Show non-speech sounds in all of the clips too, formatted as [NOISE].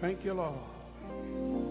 Thank you, Lord.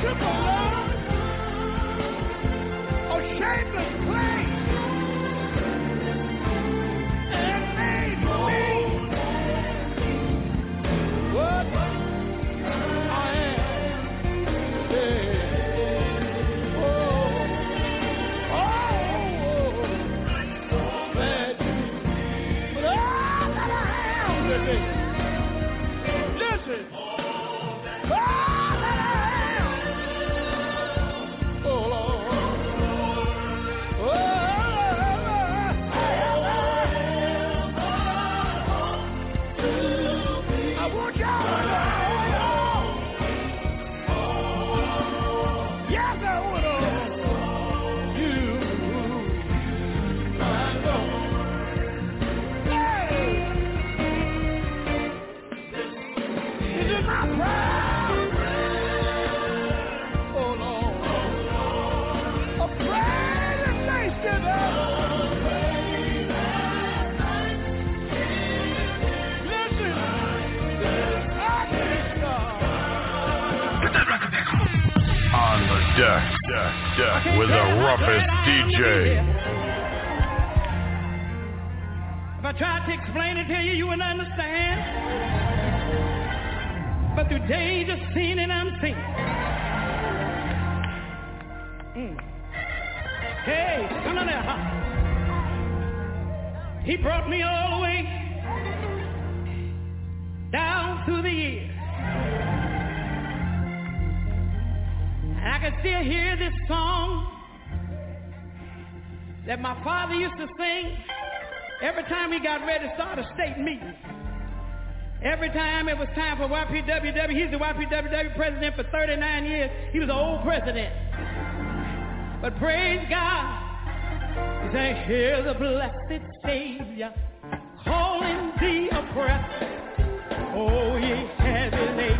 Goodbye. He brought me all the way down through the years. And I can still hear this song that my father used to sing every time he got ready to start a state meeting. Every time it was time for YPWW, he's the YPWW president for 39 years. He was an old president. But praise God, they hear the blessed Savior calling the oppressed. Oh, ye heavy laden.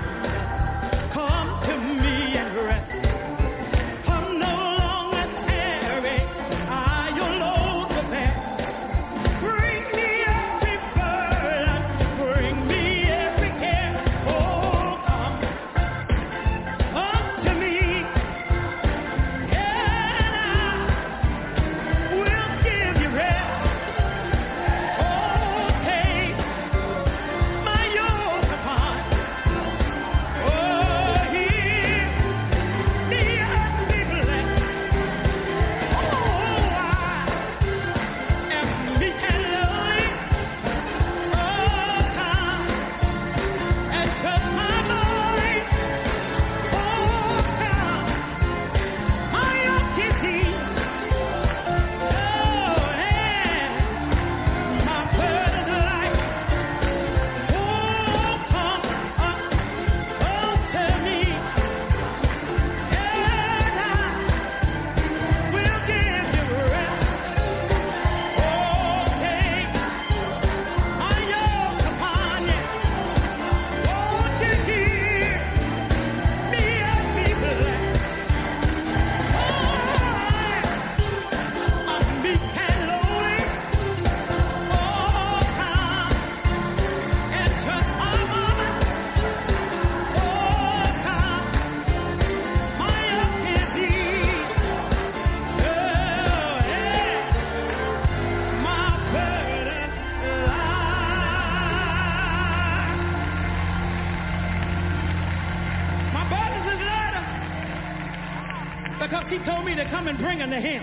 come and bring them him.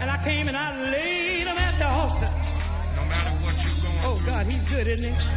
And I came and I laid them at the altar. No matter what you're going Oh, God, he's good, isn't he?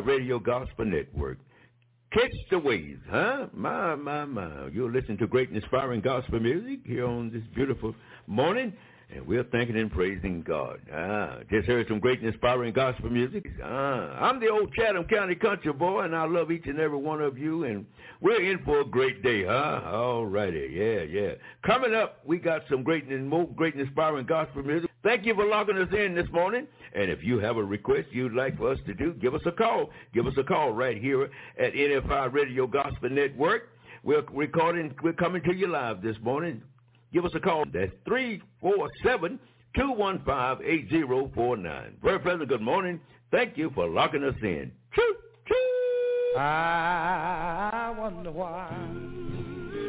Radio Gospel Network. Catch the waves, huh? My, my, my. You're listening to great inspiring gospel music here on this beautiful morning. And we're thanking and praising God. Ah, just heard some great inspiring gospel music. Ah, I'm the old Chatham County country boy, and I love each and every one of you. And we're in for a great day, huh? All righty, yeah, yeah. Coming up, we got some great and more great inspiring gospel music. Thank you for logging us in this morning. And if you have a request you'd like for us to do, give us a call. Give us a call right here at NFI Radio Gospel Network. We're recording, we're coming to you live this morning. Give us a call. That's 347 215 8049. Very pleasant good morning. Thank you for locking us in. Choo, choo. I wonder why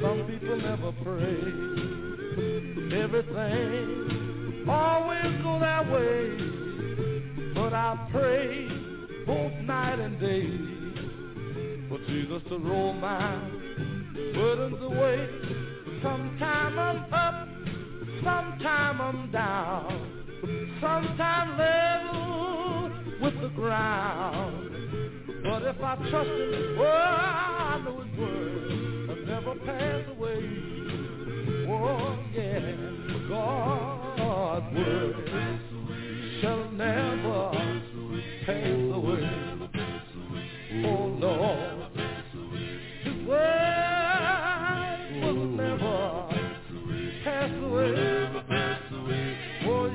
some people never pray. Everything always go that way. But I pray both night and day for Jesus to roll my burdens away. Sometime I'm up, sometime I'm down, sometime level with the ground. But if I trust in His word, I know His word will never pass away. Oh yeah, God's word shall never pass away.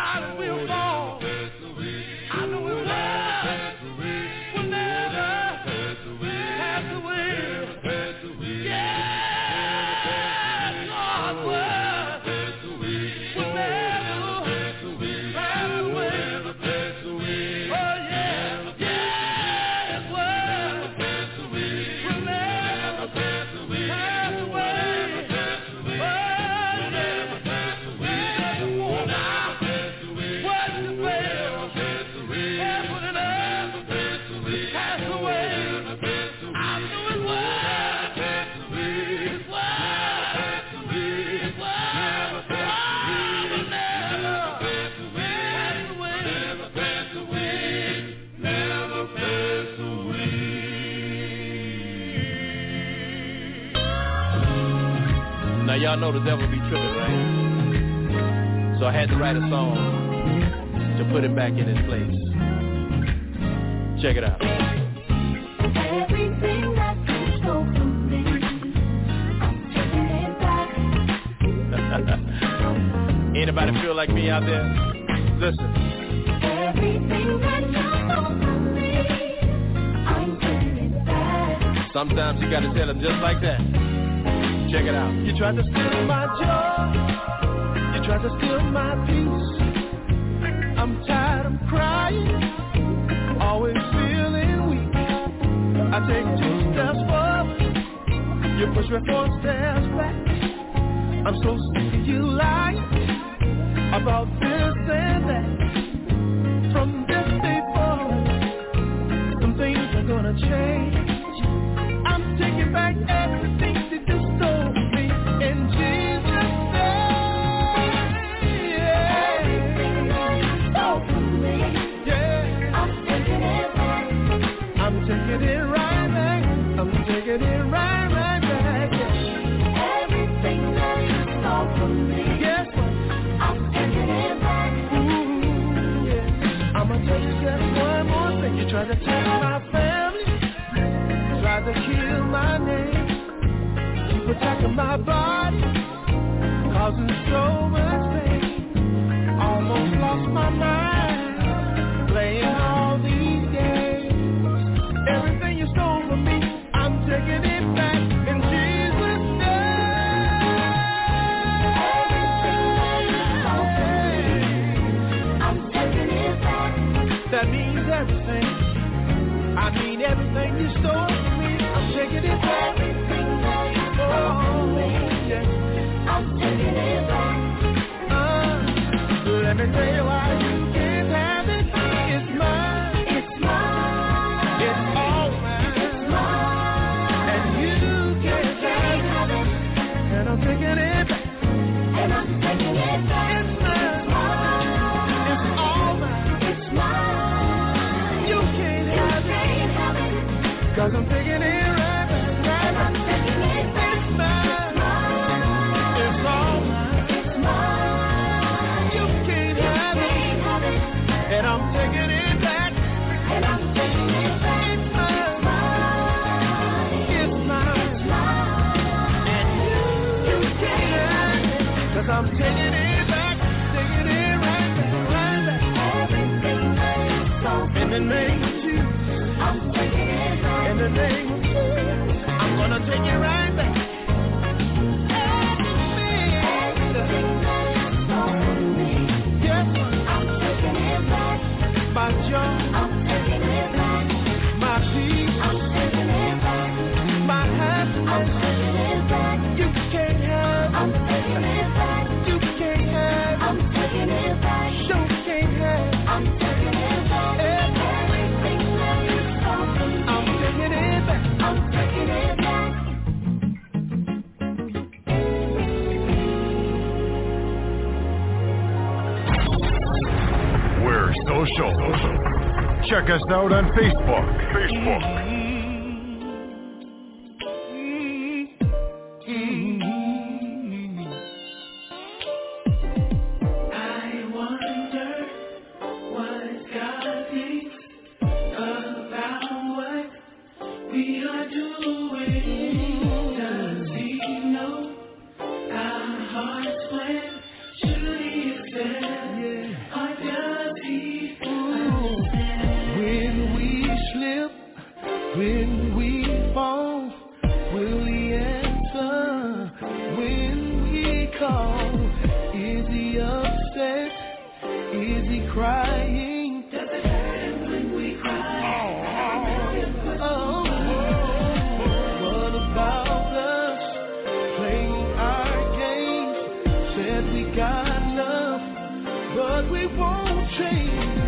Divided we'll fall. Y'all know the devil be tripping, right? So I had to write a song to put him back in his place. Check it out. Everything that you stole me, I'm taking it back. [LAUGHS] Anybody feel like me out there? Listen. Everything that you stole me, I'm taking it back. Sometimes you gotta tell him just like that. Check it out. You tried to steal my joy. You tried to steal my peace. I'm tired of crying, always feeling weak. I take two steps forward, you push me four steps back. I'm so sick of you lying about circus, though, on feasted. Got love, but we won't change.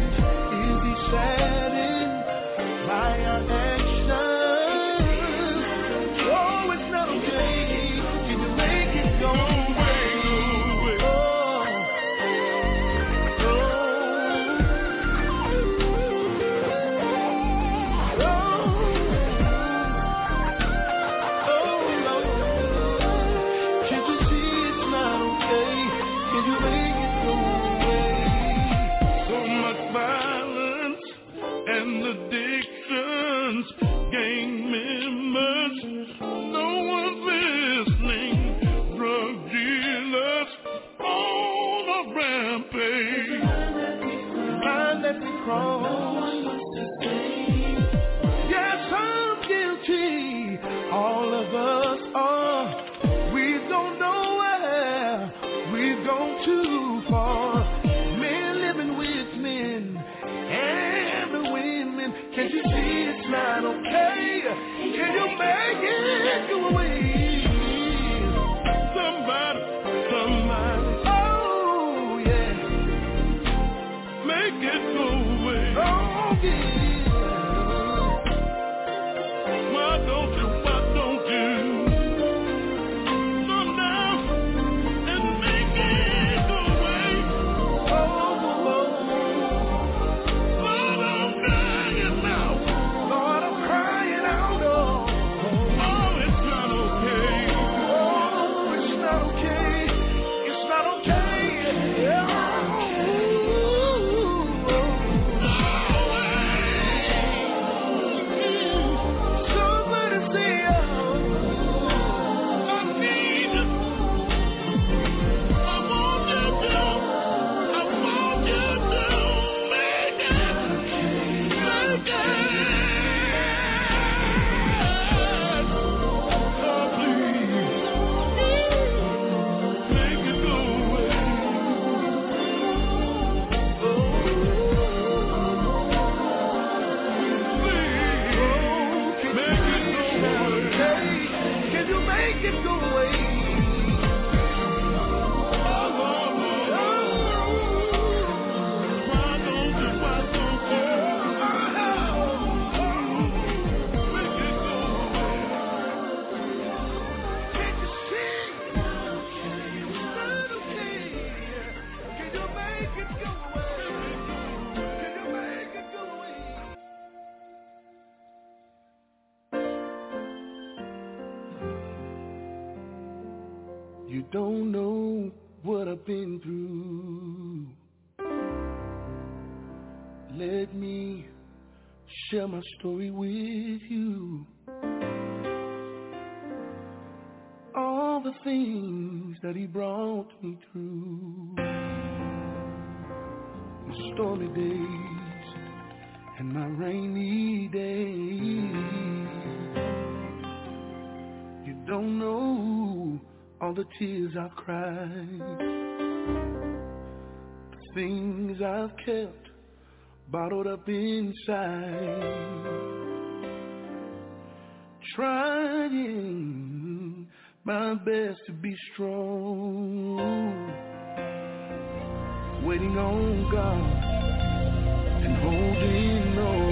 story with you. All the things that he brought me through. My stormy days and my rainy days. You don't know all the tears I've cried. The things I've kept bottled up inside. Trying my best to be strong. Waiting on God and holding on.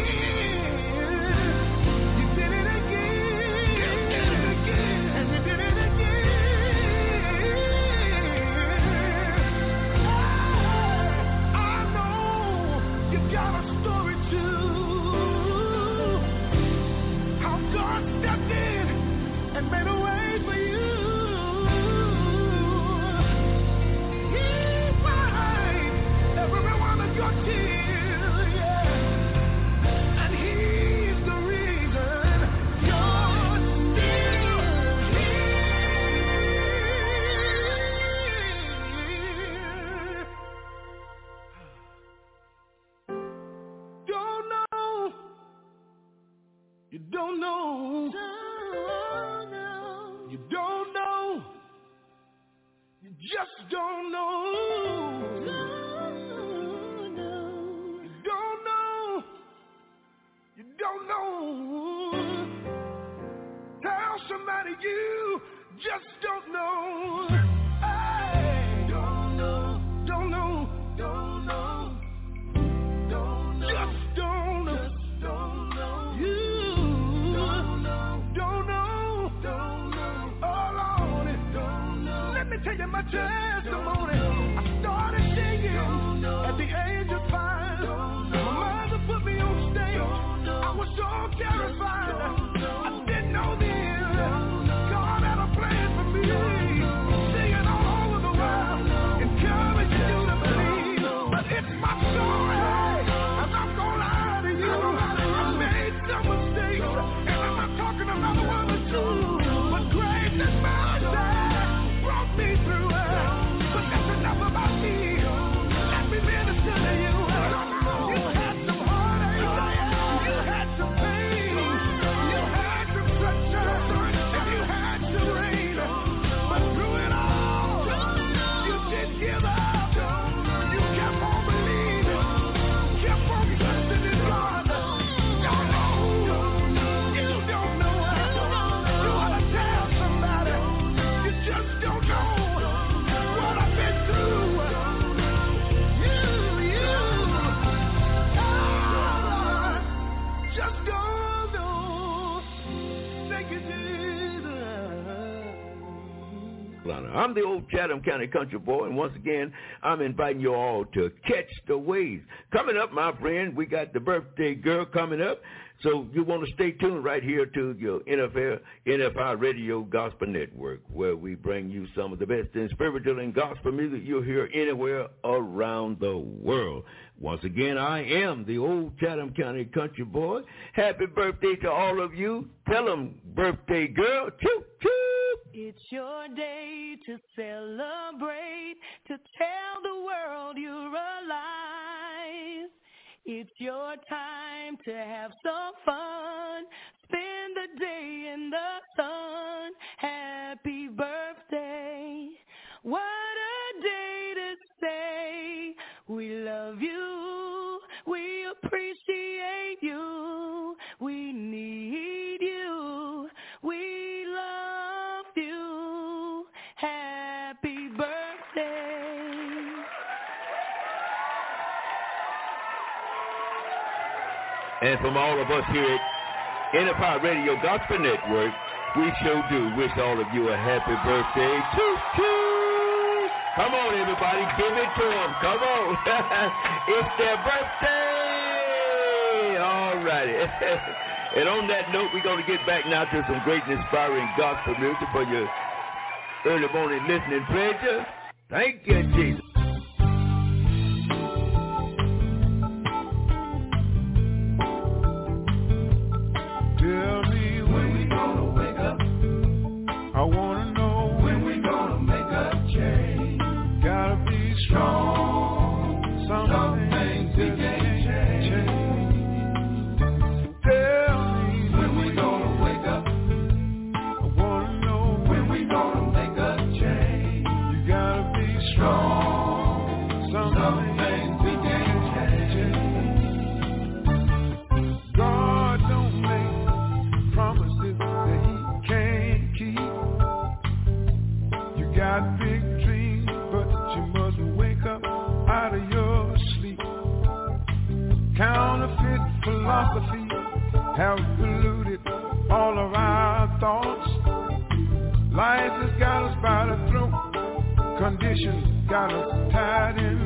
Chatham County Country Boy. And once again, I'm inviting you all to catch the waves. Coming up, my friend, we got the birthday girl coming up. So you want to stay tuned right here to your NFL, NFI Radio Gospel Network, where we bring you some of the best in spiritual and gospel music you'll hear anywhere around the world. Once again, I am the old Chatham County country boy. Happy birthday to all of you. Tell them birthday girl. Choo choo. It's your day to celebrate, to tell the world you're alive. It's your time to have some fun. Spend the day in the sun. Happy birthday. What a day to say we love you. We appreciate you. We need you. We And from all of us here at NFI Radio Gospel Network, we sure do wish all of you a happy birthday. Come on, everybody. Give it to them. Come on. [LAUGHS] it's their birthday. All righty. [LAUGHS] And on that note, we're going to get back now to some great and inspiring gospel music for your early morning listening pleasure. Thank you, Jesus. strong. have polluted all of our thoughts. Life has got us by the throat. Conditions got us tied in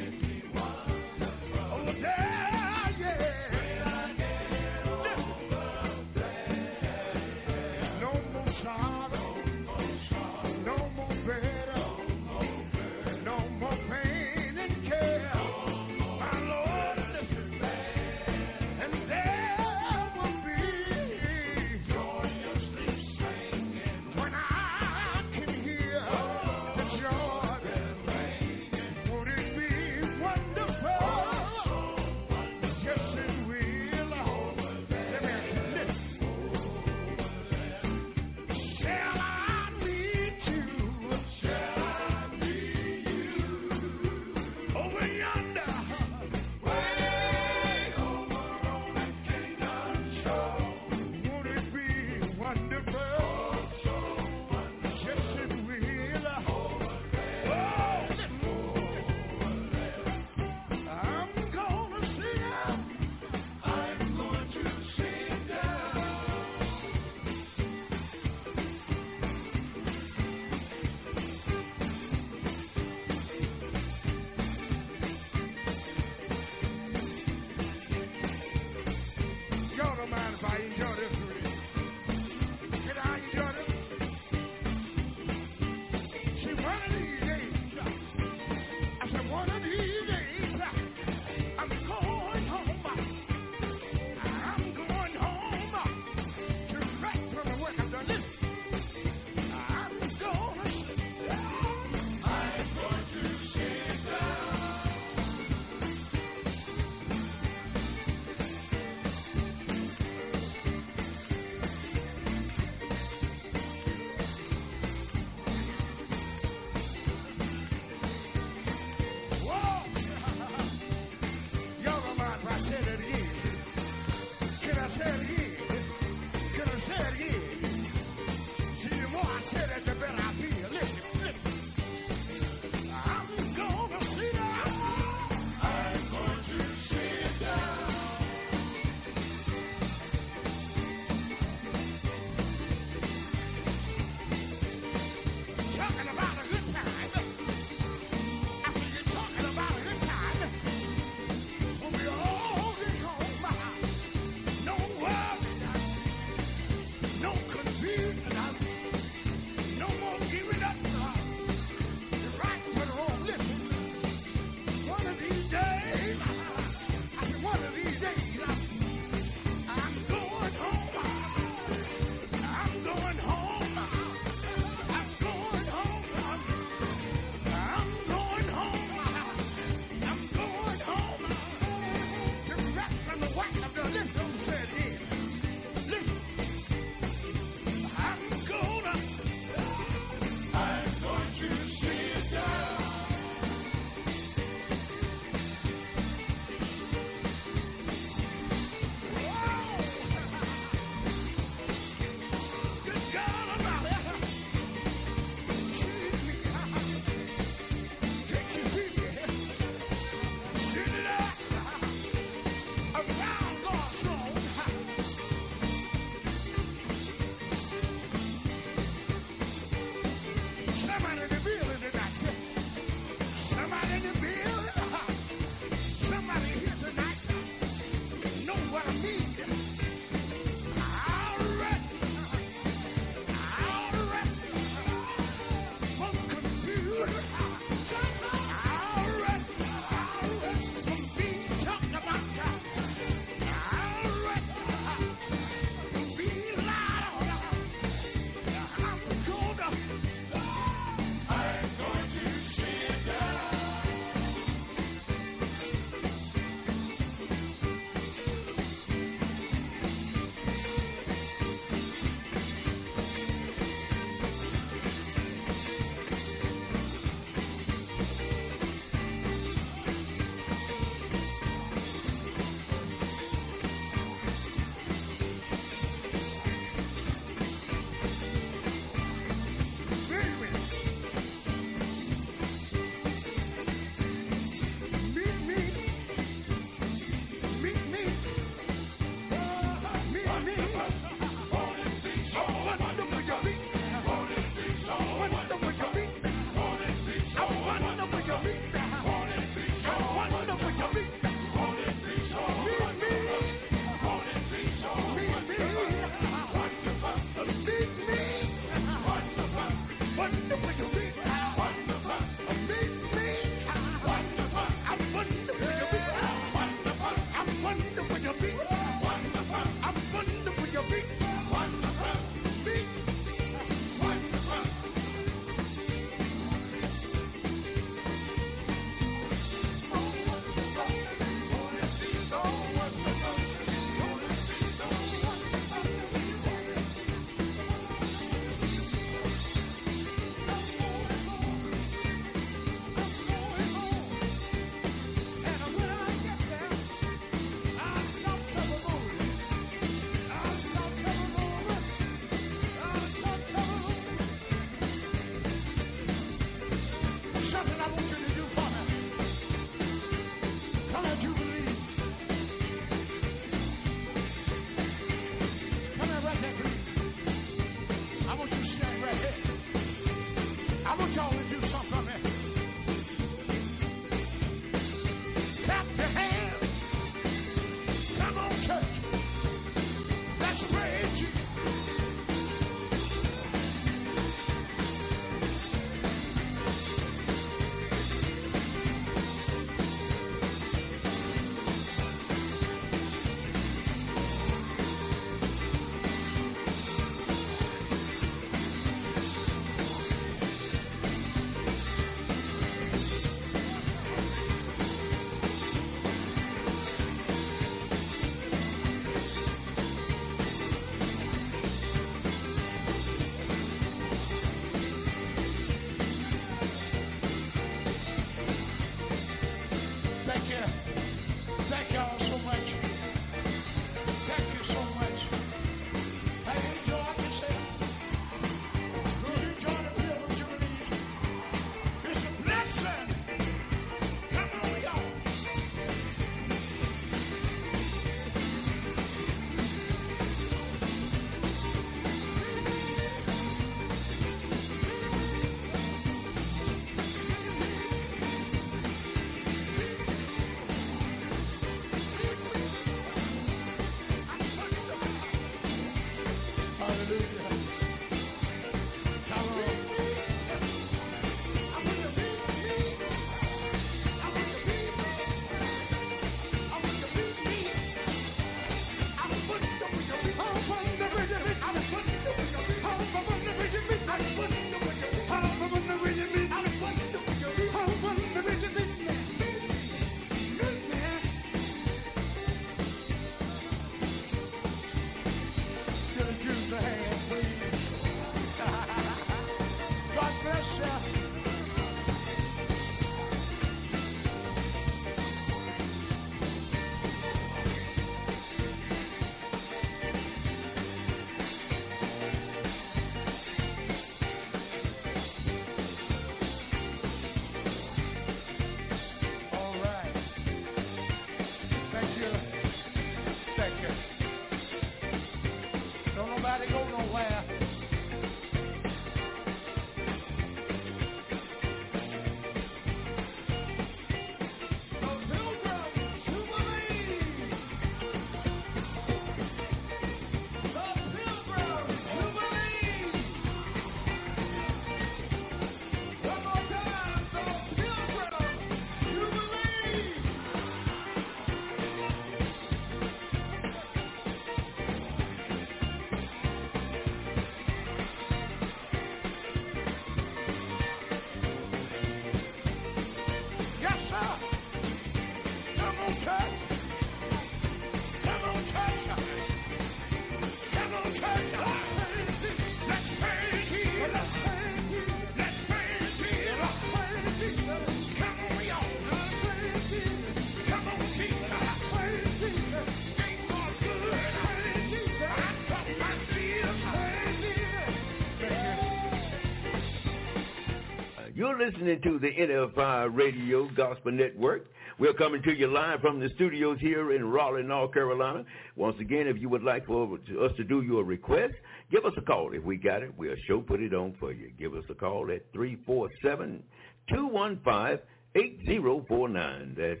listening to the NFI Radio Gospel Network. We're coming to you live from the studios here in Raleigh, North Carolina. Once again, if you would like for us to do your request, give us a call. If we got it, we'll show put it on for you. Give us a call at 347 215 8049. That's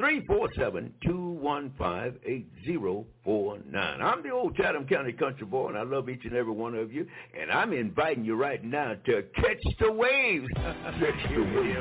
347-215-8049. I'm the old Chatham County country boy, and I love each and every one of you. And I'm inviting you right now to catch the waves. [LAUGHS] catch the waves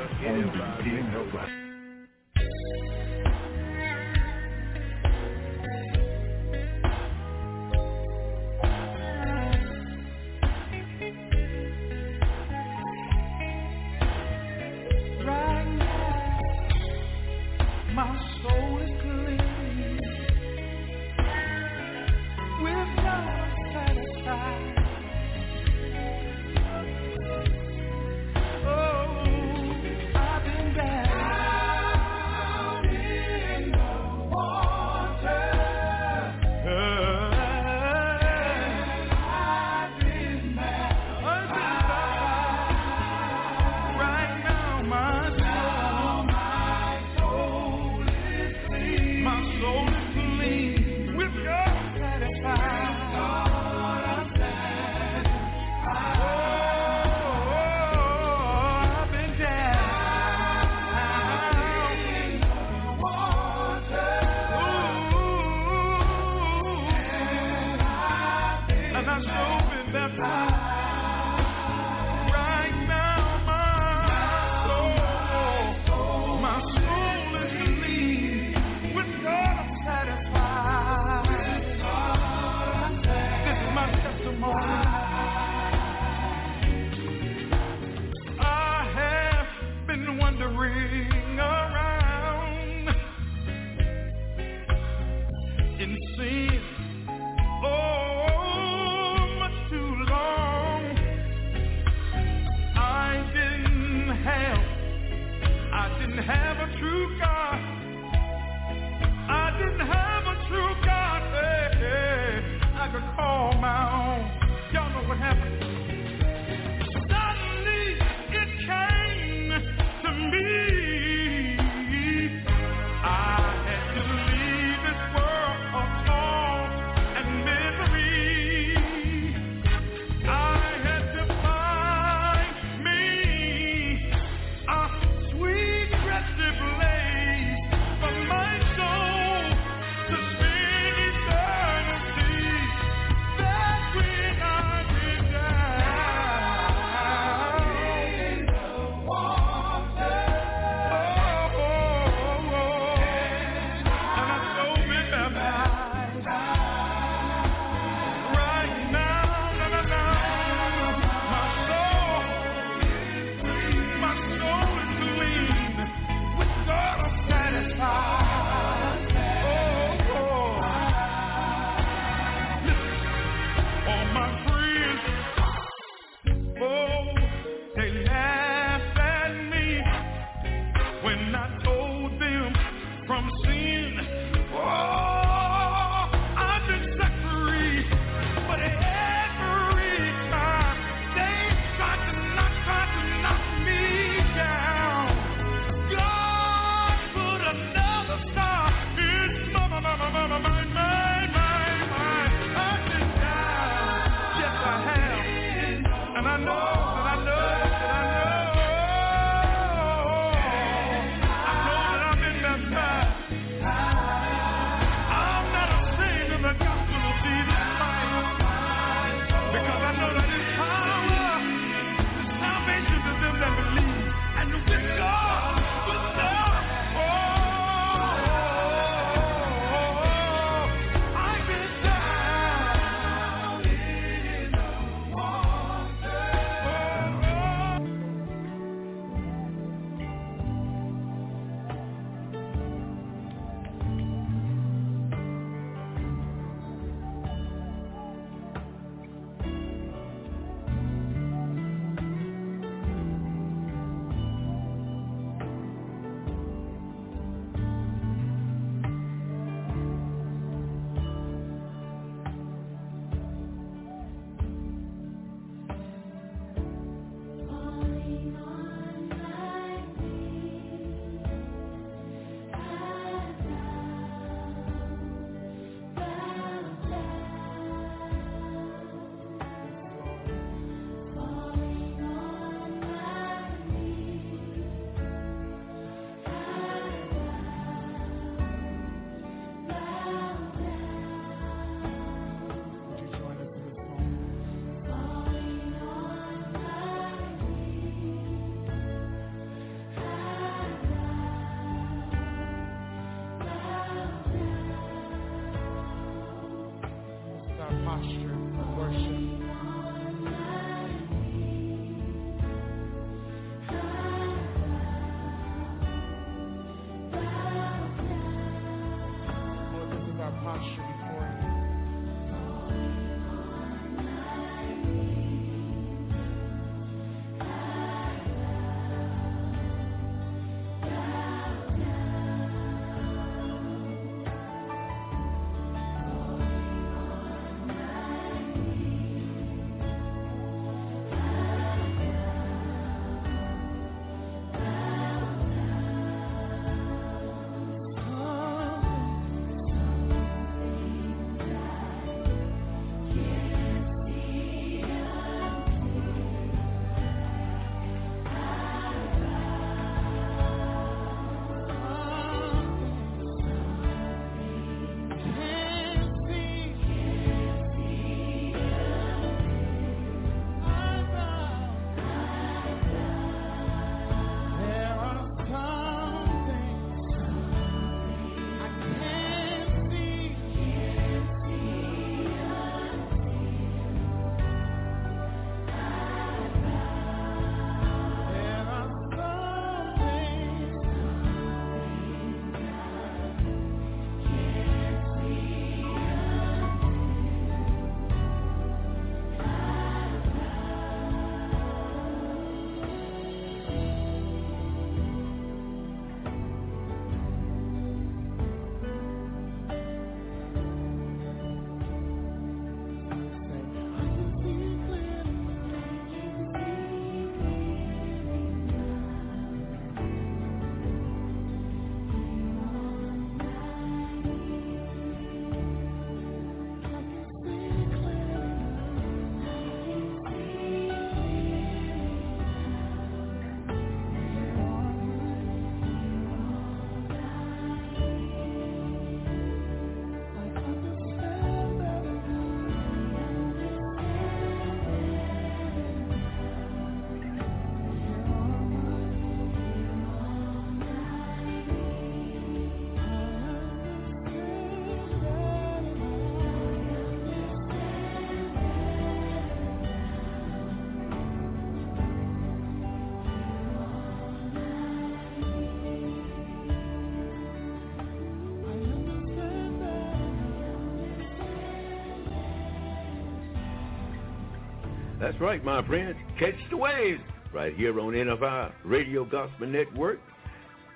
That's right, my friends. Catch the waves right here on NFI Radio Gospel Network.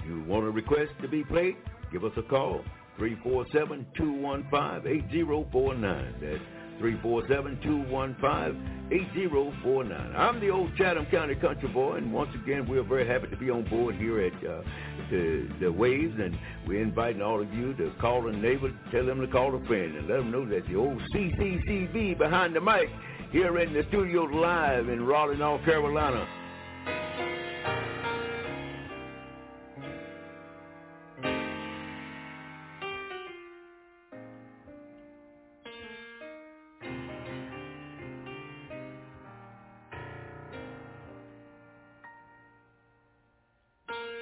You want a request to be played? Give us a call. 347-215-8049. That's 347-215-8049. I'm the old Chatham County country boy, and once again, we're very happy to be on board here at uh, the, the Waves, and we're inviting all of you to call a neighbor, tell them to call a friend, and let them know that the old CCCB behind the mic here in the studio live in Raleigh, North Carolina.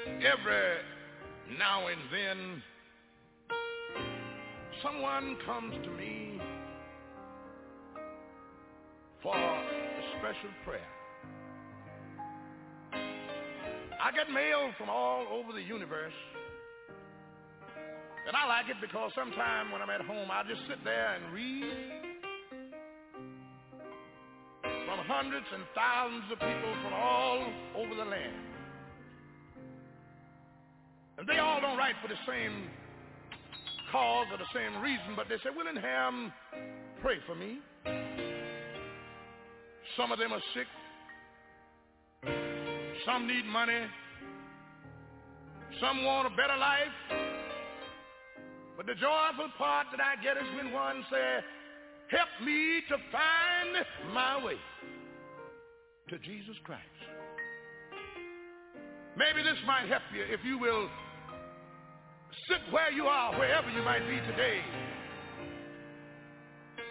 Every now and then, someone comes to me special prayer. I get mail from all over the universe. And I like it because sometimes when I'm at home, I just sit there and read from hundreds and thousands of people from all over the land. And they all don't write for the same cause or the same reason, but they say, Willingham, pray for me. Some of them are sick. Some need money. Some want a better life. But the joyful part that I get is when one says, help me to find my way to Jesus Christ. Maybe this might help you if you will sit where you are, wherever you might be today,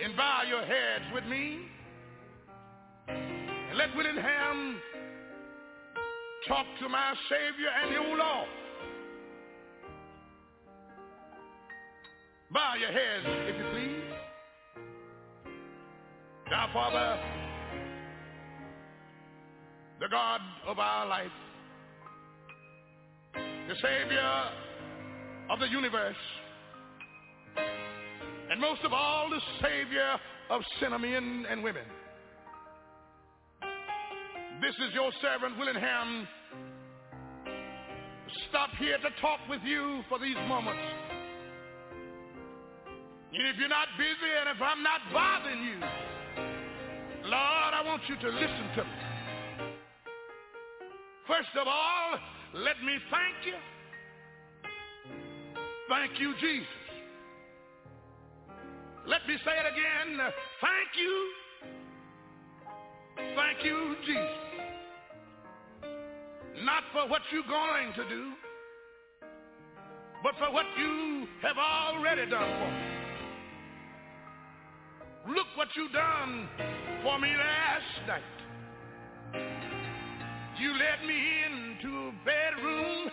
and bow your heads with me, let Willingham talk to my Savior and your Lord. Bow your heads, if you please. Now, Father, the God of our life, the Savior of the universe, and most of all, the Savior of sinner men and women. This is your servant, Willingham. Stop here to talk with you for these moments. And if you're not busy and if I'm not bothering you, Lord, I want you to listen to me. First of all, let me thank you. Thank you, Jesus. Let me say it again. Thank you. Thank you, Jesus. Not for what you're going to do, but for what you have already done for me. Look what you done for me last night. You led me into a bedroom,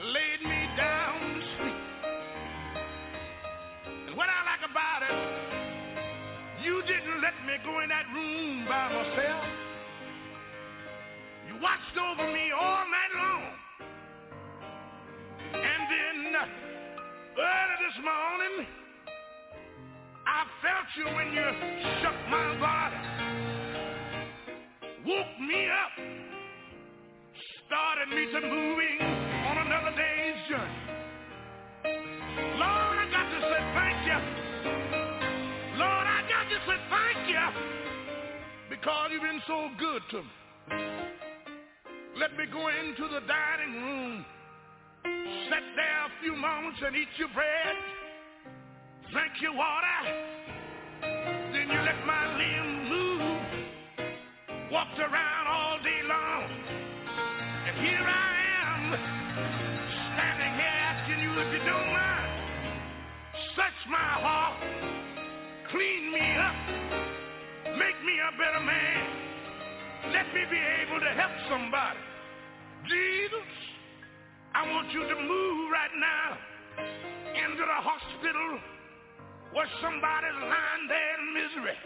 laid me down to sleep. And what I like about it, you didn't let me go in that room by myself. Watched over me all night long. And then early this morning, I felt you when you shook my body, woke me up, started me to moving on another day's journey. Lord, I got to say thank you. Lord, I got to say thank you because you've been so good to me. Let me go into the dining room, sit there a few moments and eat your bread drink your water, then you let my limbs move. Walked around all day long, and here I am, standing here asking you if you don't mind. Search my heart, clean me up, make me a better man. Let me be able to help somebody. Jesus, I want you to move right now into the hospital where somebody's lying there in misery.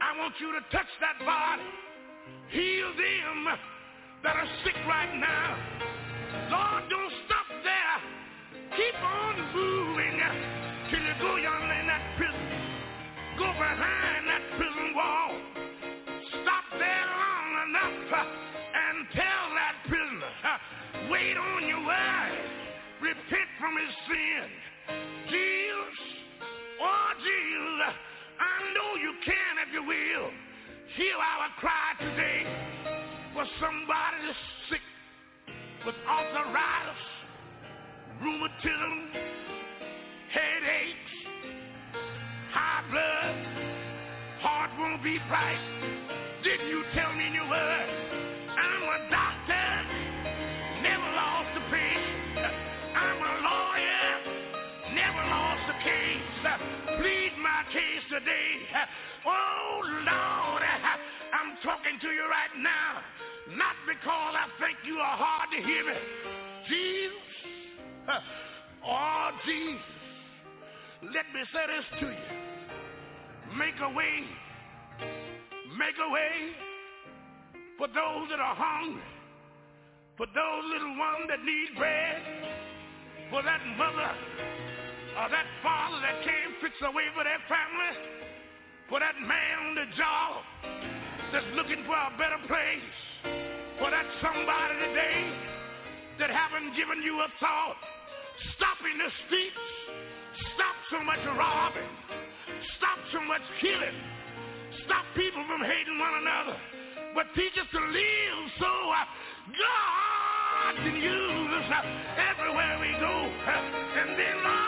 I want you to touch that body. Heal them that are sick right now. Lord, don't stop there. Keep on moving till you go yonder in that prison. Go behind Repent from his sin. Jesus, Oh, Jesus, I know you can if you will. Hear our cry today for somebody that's sick with arthritis, rheumatism, headaches, high blood, heart won't beat right. Didn't you tell today. Oh, Lord, I'm talking to you right now. Not because I think you are hard to hear me. Jesus, oh, Jesus, let me say this to you. Make a way, make a way for those that are hungry, for those little ones that need bread, for that mother or that father that can't fix a way for their family, for that man on the job that's looking for a better place, for that somebody today that haven't given you a thought. Stop in the streets. Stop so much robbing. Stop so much killing. Stop people from hating one another. But teach us to live so uh, God can use us uh, everywhere we go. Uh, and then, Lord,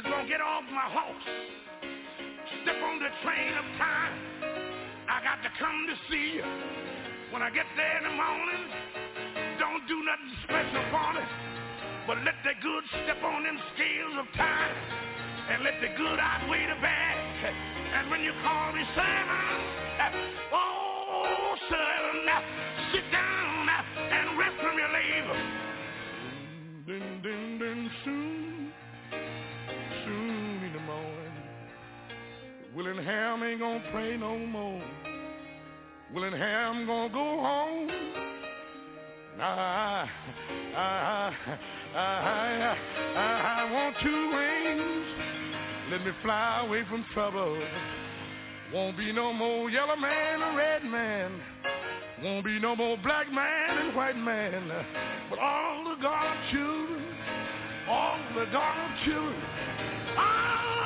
is to get off my horse, step on the train of time. I got to come to see you. When I get there in the morning, don't do nothing special for me. But let the good step on them scales of time. And let the good outweigh the bad. And when you call me servant, oh, servant, sit Willingham ain't gonna pray no more. Willingham gonna go home. Nah, I, I, I, I, I want two wings. Let me fly away from trouble. Won't be no more yellow man or red man. Won't be no more black man and white man. But all the God children, all the God children, all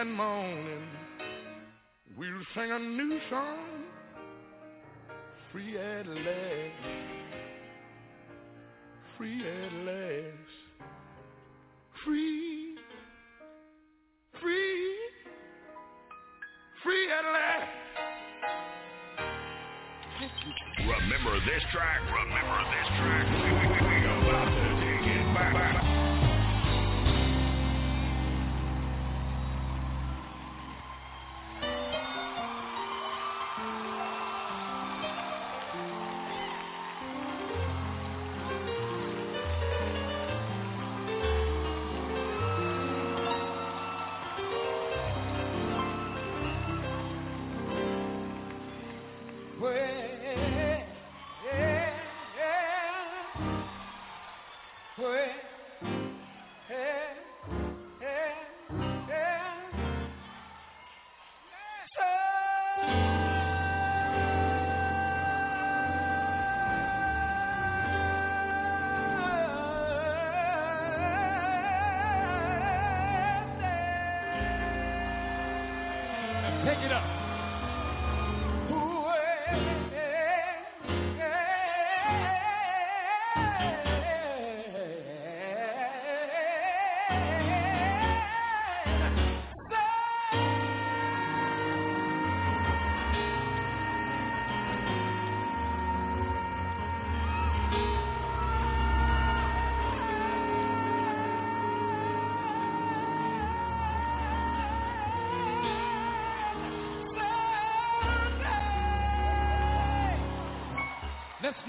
that morning, we'll sing a new song, free at last. Free at last. Free, free, free at last. Remember this track. Remember this track. We, we, we, we about to take it back. Take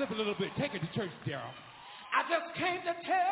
Let's a little bit. Take it to church, Daryl. I just came to tell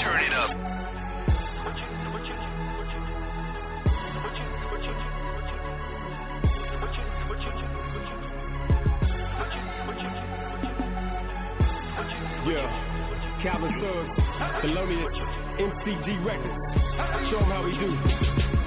Turn it up. Yeah, Calvin Suggs, Thelonious, MCG Records. Show him how we do.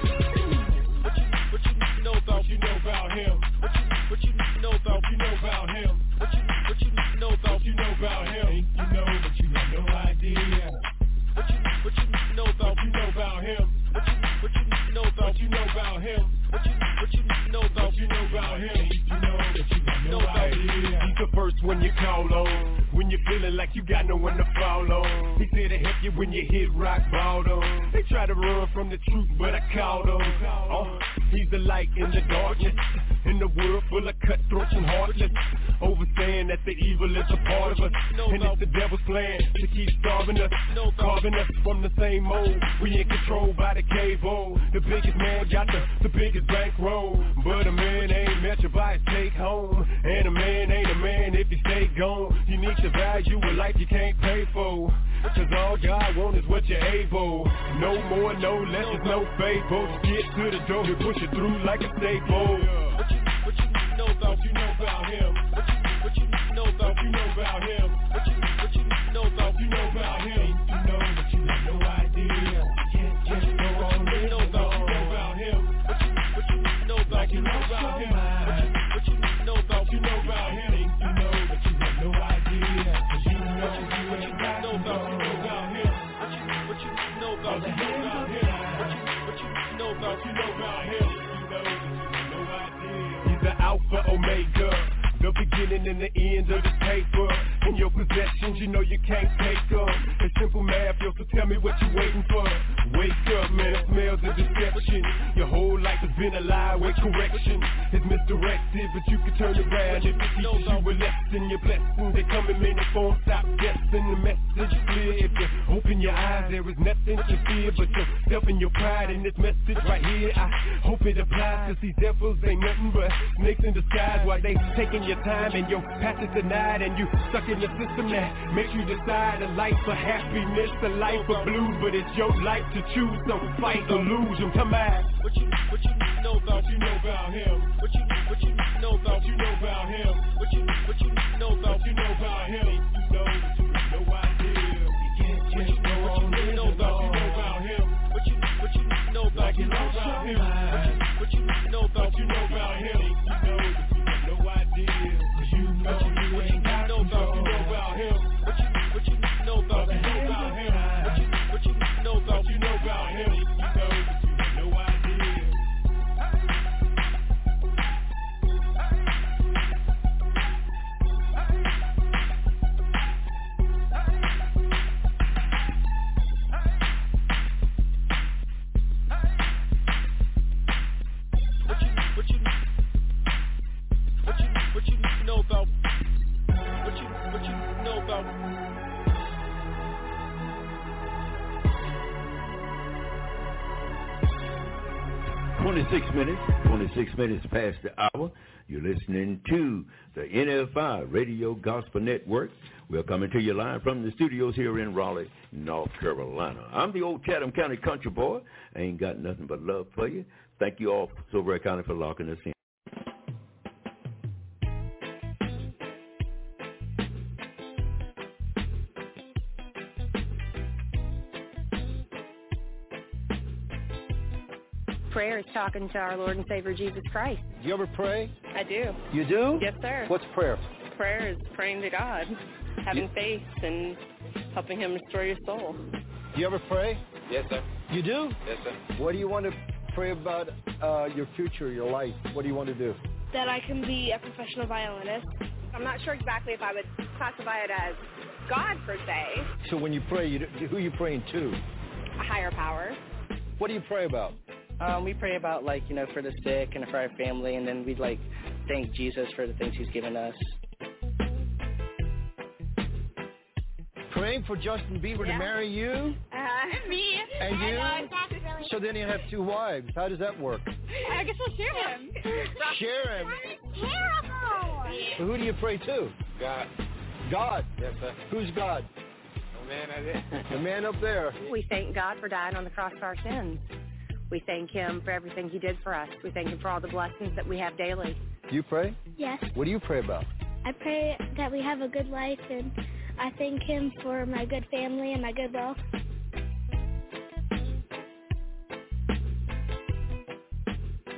life of happiness, the life of blues, but it's your life to choose. Don't fight illusion. Come on. What you, what you minutes past the hour. You're listening to the NFI Radio Gospel Network. We're coming to you live from the studios here in Raleigh, North Carolina. I'm the old Chatham County country boy. I ain't got nothing but love for you. Thank you all so very kindly for locking us in. Prayer is talking to our Lord and Savior Jesus Christ. Do you ever pray? I do. You do? Yes, sir. What's prayer? Prayer is praying to God, having faith, and helping Him restore your soul. Do you ever pray? Yes, sir. You do? Yes, sir. What do you want to pray about uh, your future, your life? What do you want to do? That I can be a professional violinist. I'm not sure exactly if I would classify it as God per se. So when you pray, you, who are you praying to? A higher power. What do you pray about? Um, we pray about like you know for the sick and for our family, and then we like thank Jesus for the things He's given us. Praying for Justin Bieber yeah. to marry you. Uh, [LAUGHS] me. And you. Really so then you have two wives. How does that work? I guess we'll [LAUGHS] share him. share him. terrible. So who do you pray to? God. God. Yes, sir. Who's God? The man up there. The man up there. We thank God for dying on the cross for our sins. We thank him for everything he did for us. We thank him for all the blessings that we have daily. You pray? Yes. What do you pray about? I pray that we have a good life and I thank him for my good family and my good wealth.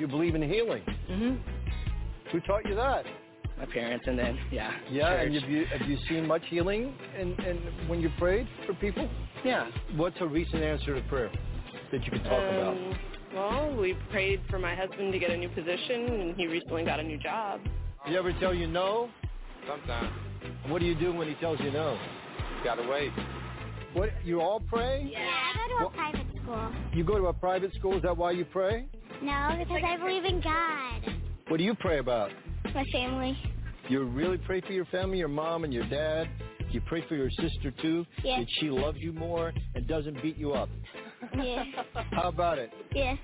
You believe in healing. Mhm. Who taught you that? My parents and then yeah. Yeah, and have you have you seen much healing in, in when you prayed for people? Yeah. What's a recent answer to prayer that you can talk about? Um, well, we prayed for my husband to get a new position, and he recently got a new job. You ever tell you no? Sometimes. What do you do when he tells you no? Gotta wait. What you all pray? Yeah, I go to a private school. You go to a private school, is that why you pray? No, because I believe in God. What do you pray about? My family. You really pray for your family, your mom and your dad? You pray for your sister too? Yes. That she loves you more and doesn't beat you up. Yeah. How about it? Yes.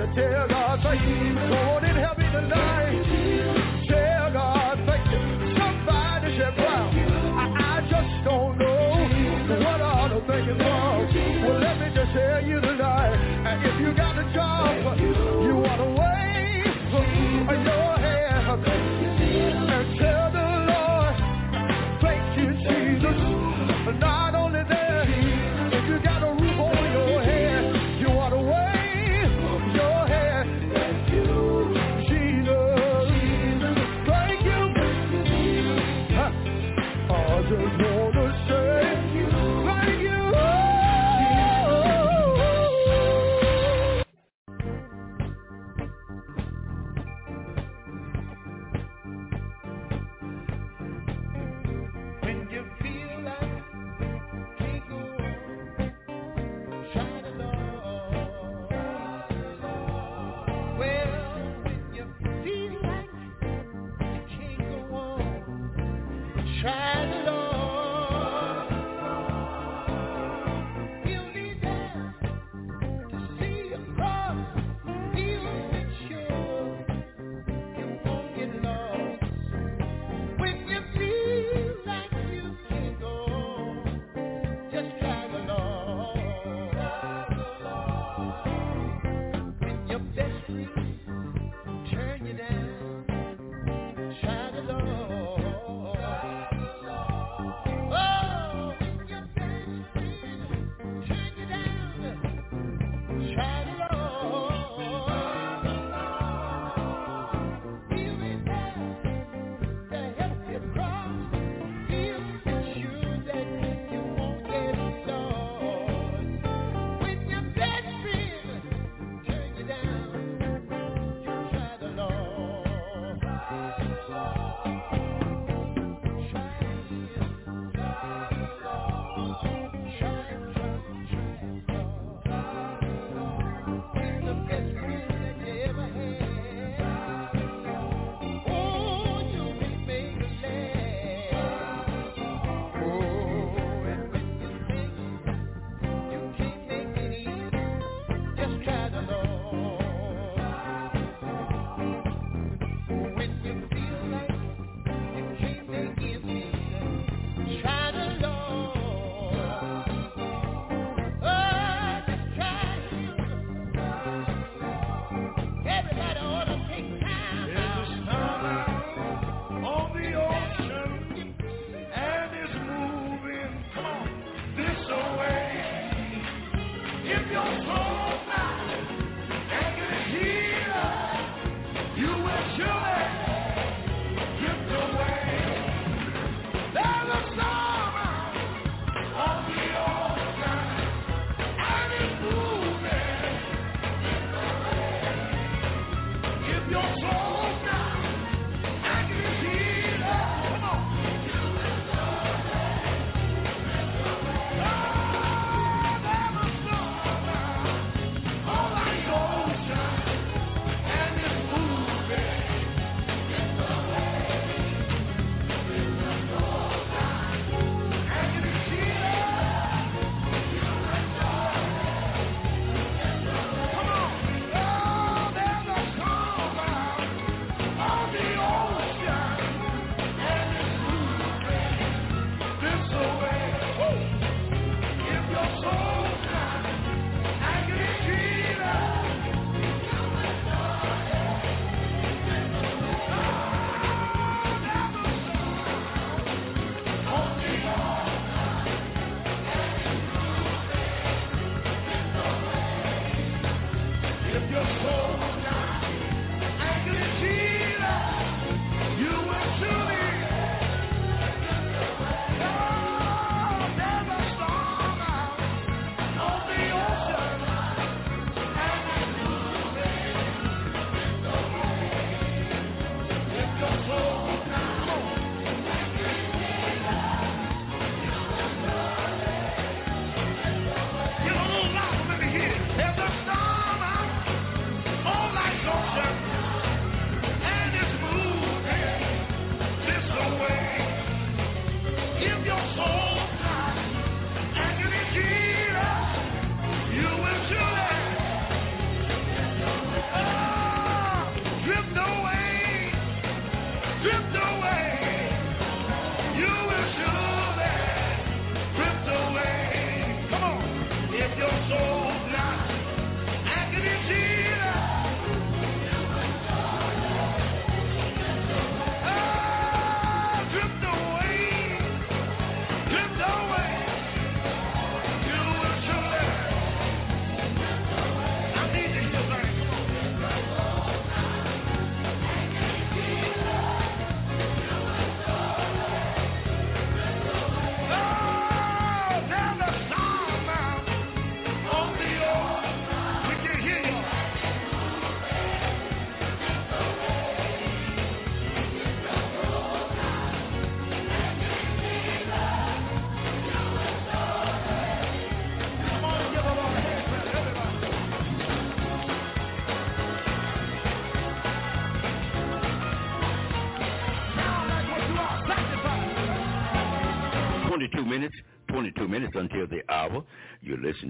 to tell God thank you. Lord, it helped me tonight. Tell God thank you. Somebody should cry. I, I just don't know what all the thing is wrong. Well, let me just tell you tonight. And if you got a job, you want to wave your hand.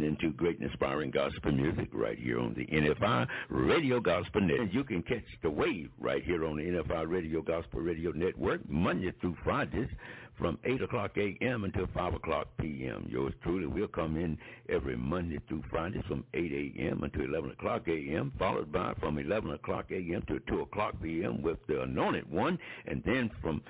Listening to great inspiring gospel music right here on the NFI Radio Gospel Net. You can catch the wave right here on the NFI Radio Gospel Radio Network Monday through Fridays from 8 o'clock a.m. until 5 o'clock p.m. Yours truly will come in every Monday through Friday from 8 a.m. until 11 o'clock a.m., followed by from 11 o'clock a.m. to 2 o'clock p.m. with the anointed one, and then from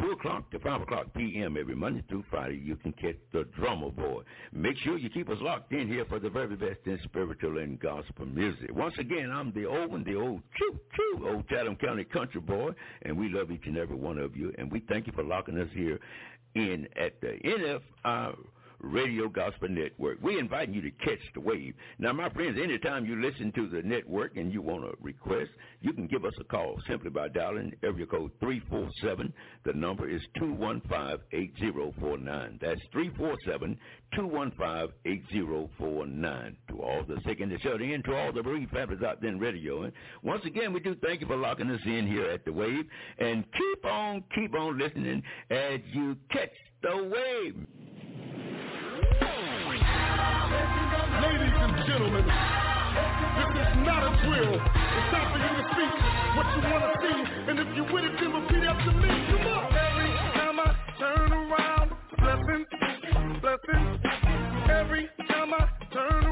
2 o'clock to 5 o'clock p.m. every Monday through Friday, you can catch the drummer boy. Make sure you keep us locked in here for the very best in spiritual and gospel music. Once again, I'm the old one, the old true, true old Chatham County country boy, and we love each and every one of you, and we thank you for locking us here in at the NFI Radio Gospel Network. We invite you to catch the wave. Now, my friends, anytime you listen to the network and you want to request, you can give us a call simply by dialing area code 347. The number is 215-8049. That's 347-215-8049. To all the sick and the shut in, to all the bereaved families out there in radio. And once again, we do thank you for locking us in here at the wave. And keep on, keep on listening as you catch the wave. Ladies and gentlemen, this is not a drill. It's time for you to speak what you want to see. And if you with it, then repeat after me. Come on. Every time I turn around, blessings, blessings. Every time I turn around,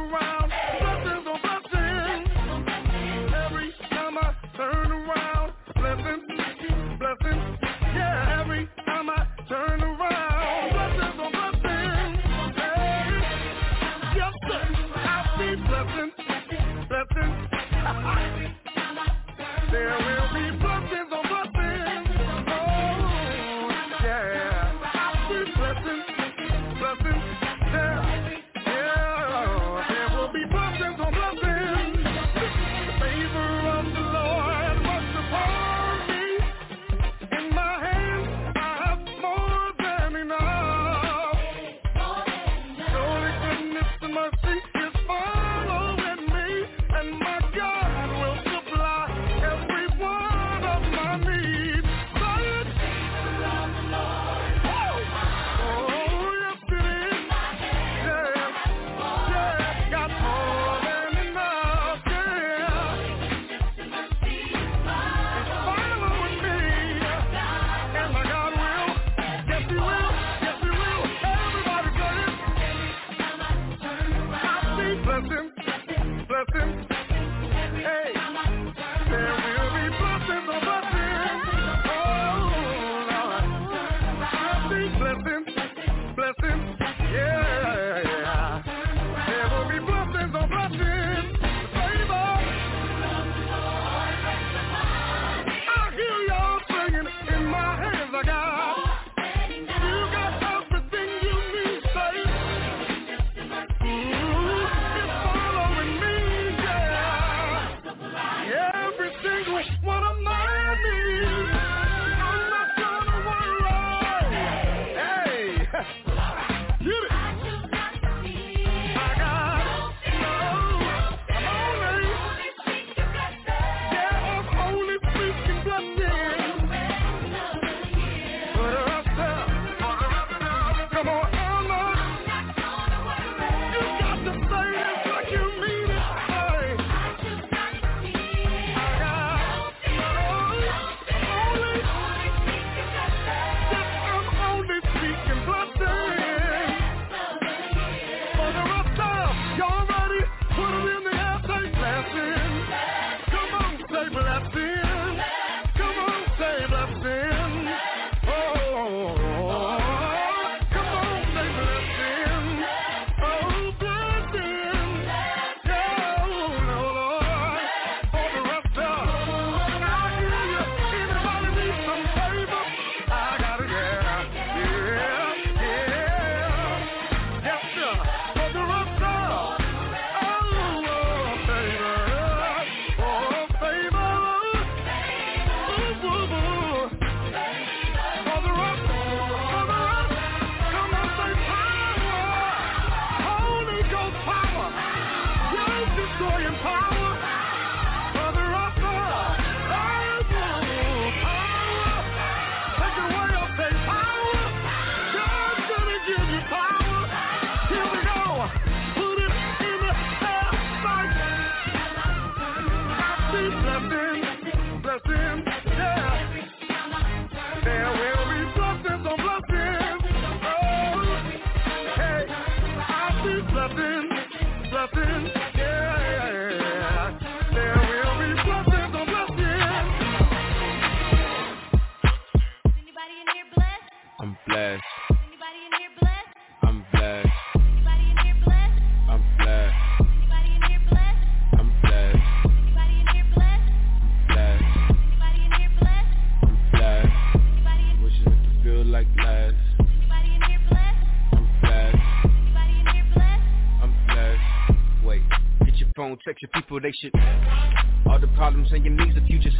All the problems and your needs if you just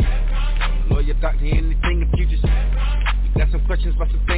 lawyer, doctor, anything if you just you got some questions about some things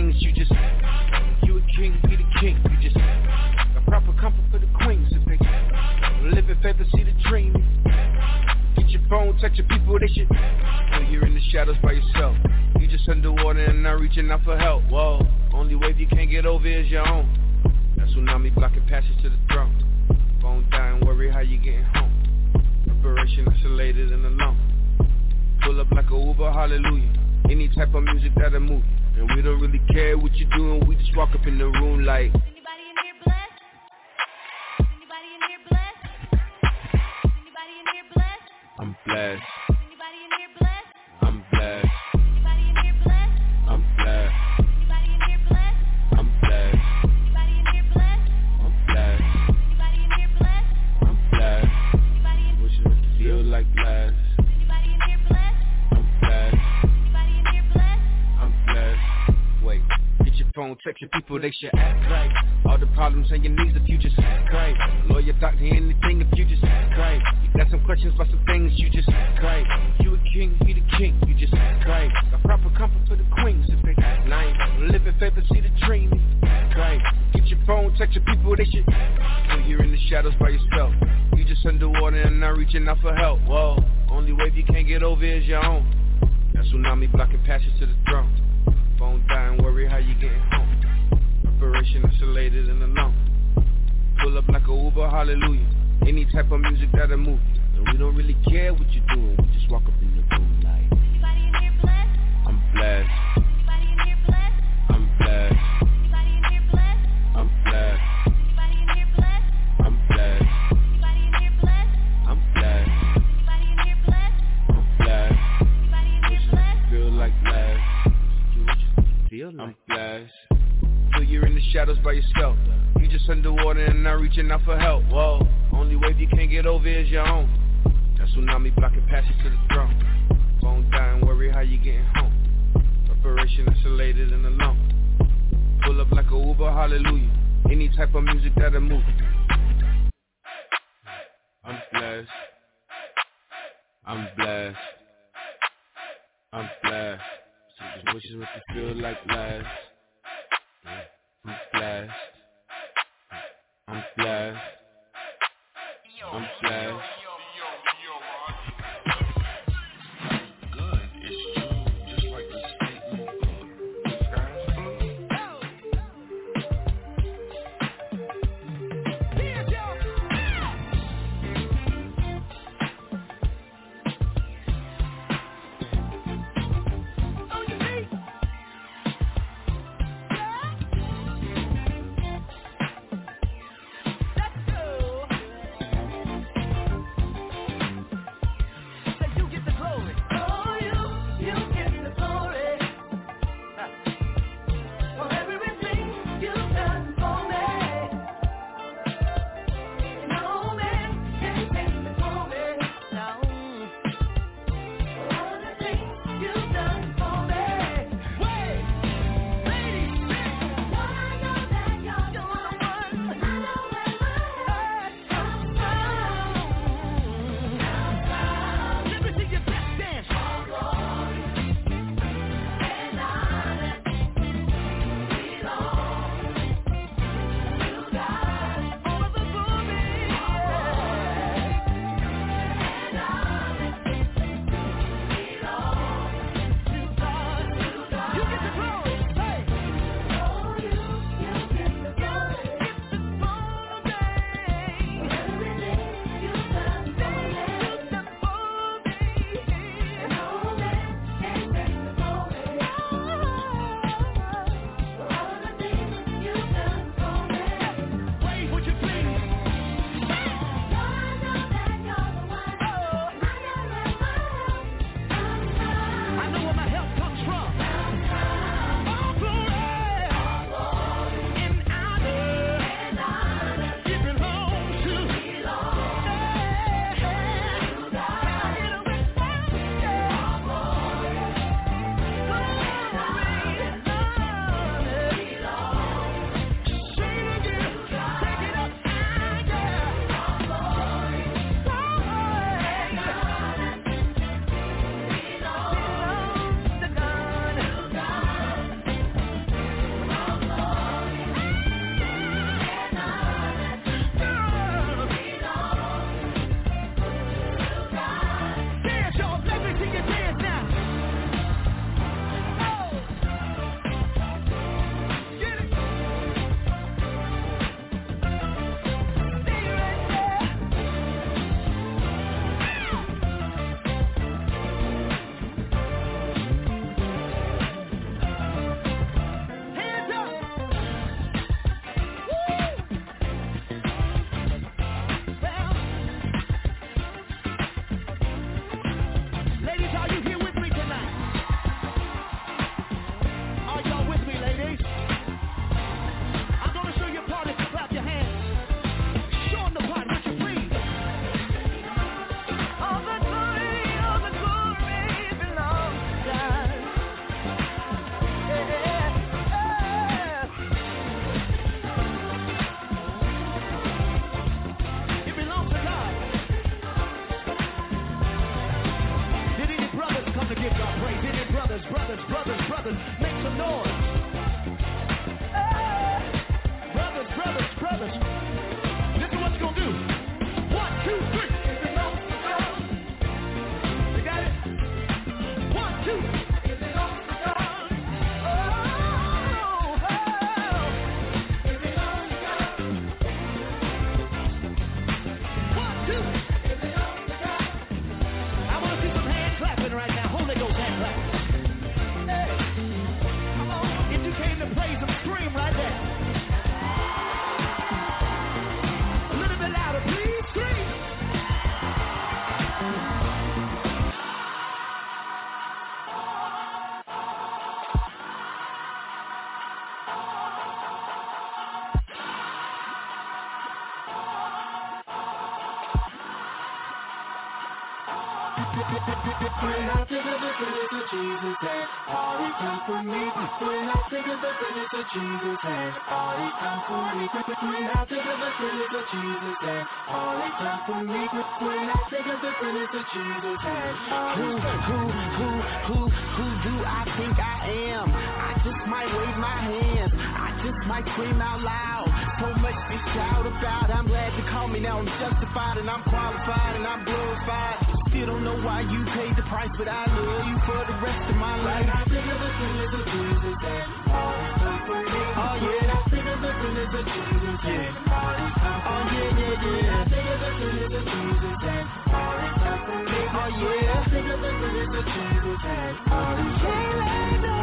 battles by yourself. You just underwater and not reaching out for help. Whoa, only wave you can't get over is your own. That tsunami blocking passage to the throne. Won't die and worry how you getting home. Preparation isolated and alone. Pull up like a Uber, hallelujah. Any type of music that'll move. I'm blessed. I'm blessed. I'm blessed. Wishes make you feel like last. For me. When I think of the goodness of Jesus and all He done for me. When I think of the goodness of Jesus and all He done for me. When I think of the goodness of Jesus all Who, who, who, who, who do I think I am? I just might wave my hands. I just might scream out loud. So much to shout about. I'm glad you call me now. I'm justified and I'm qualified and I'm glorified. Still don't know why you paid the price, but I love you for the rest of my life. I think of the goodness of Jesus and all for. Oh yeah. I think of the goodness of Jesus and all done Oh yeah, yeah, When I yeah. think of the goodness of Jesus and all me. Oh When I yeah. think of the goodness of Jesus and all done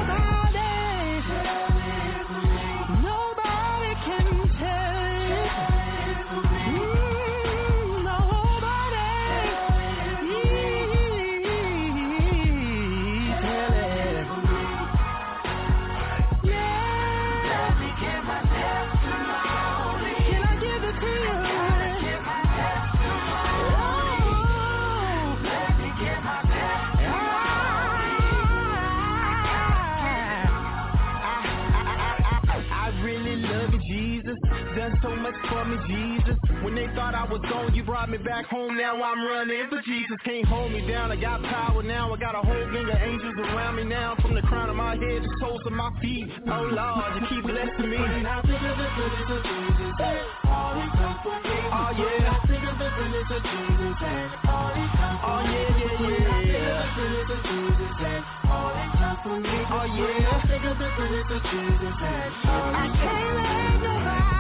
Done so much for me, Jesus. When they thought I was gone, you brought me back home. Now I'm running for Jesus. Can't hold me down. I got power now. I got a whole gang of angels around me now. From the crown of my head to the soles of my feet. Oh Lord, you keep blessing me. When I think of the goodness of Jesus and all He oh, done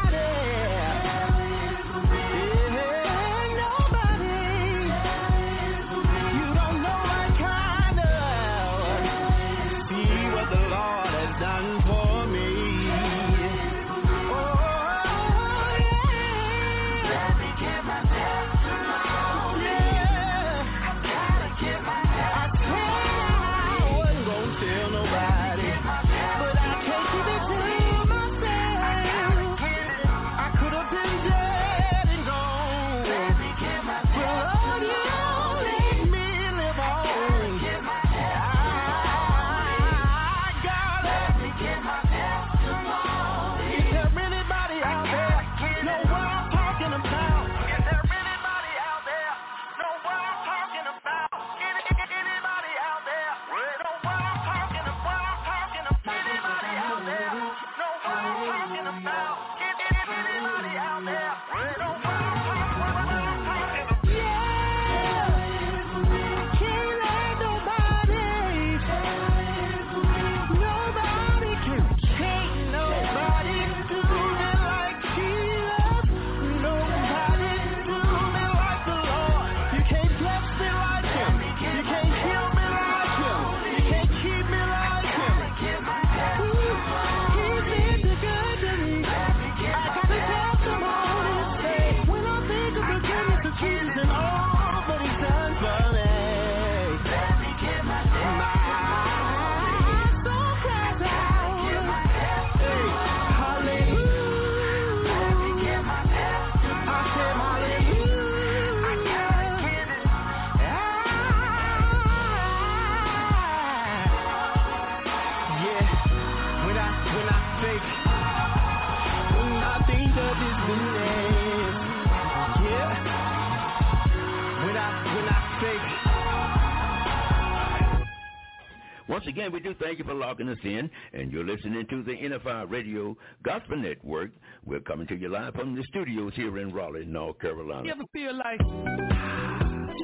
once again, we do thank you for logging us in, and you're listening to the NFI Radio Gospel Network. We're coming to you live from the studios here in Raleigh, North Carolina. You ever feel like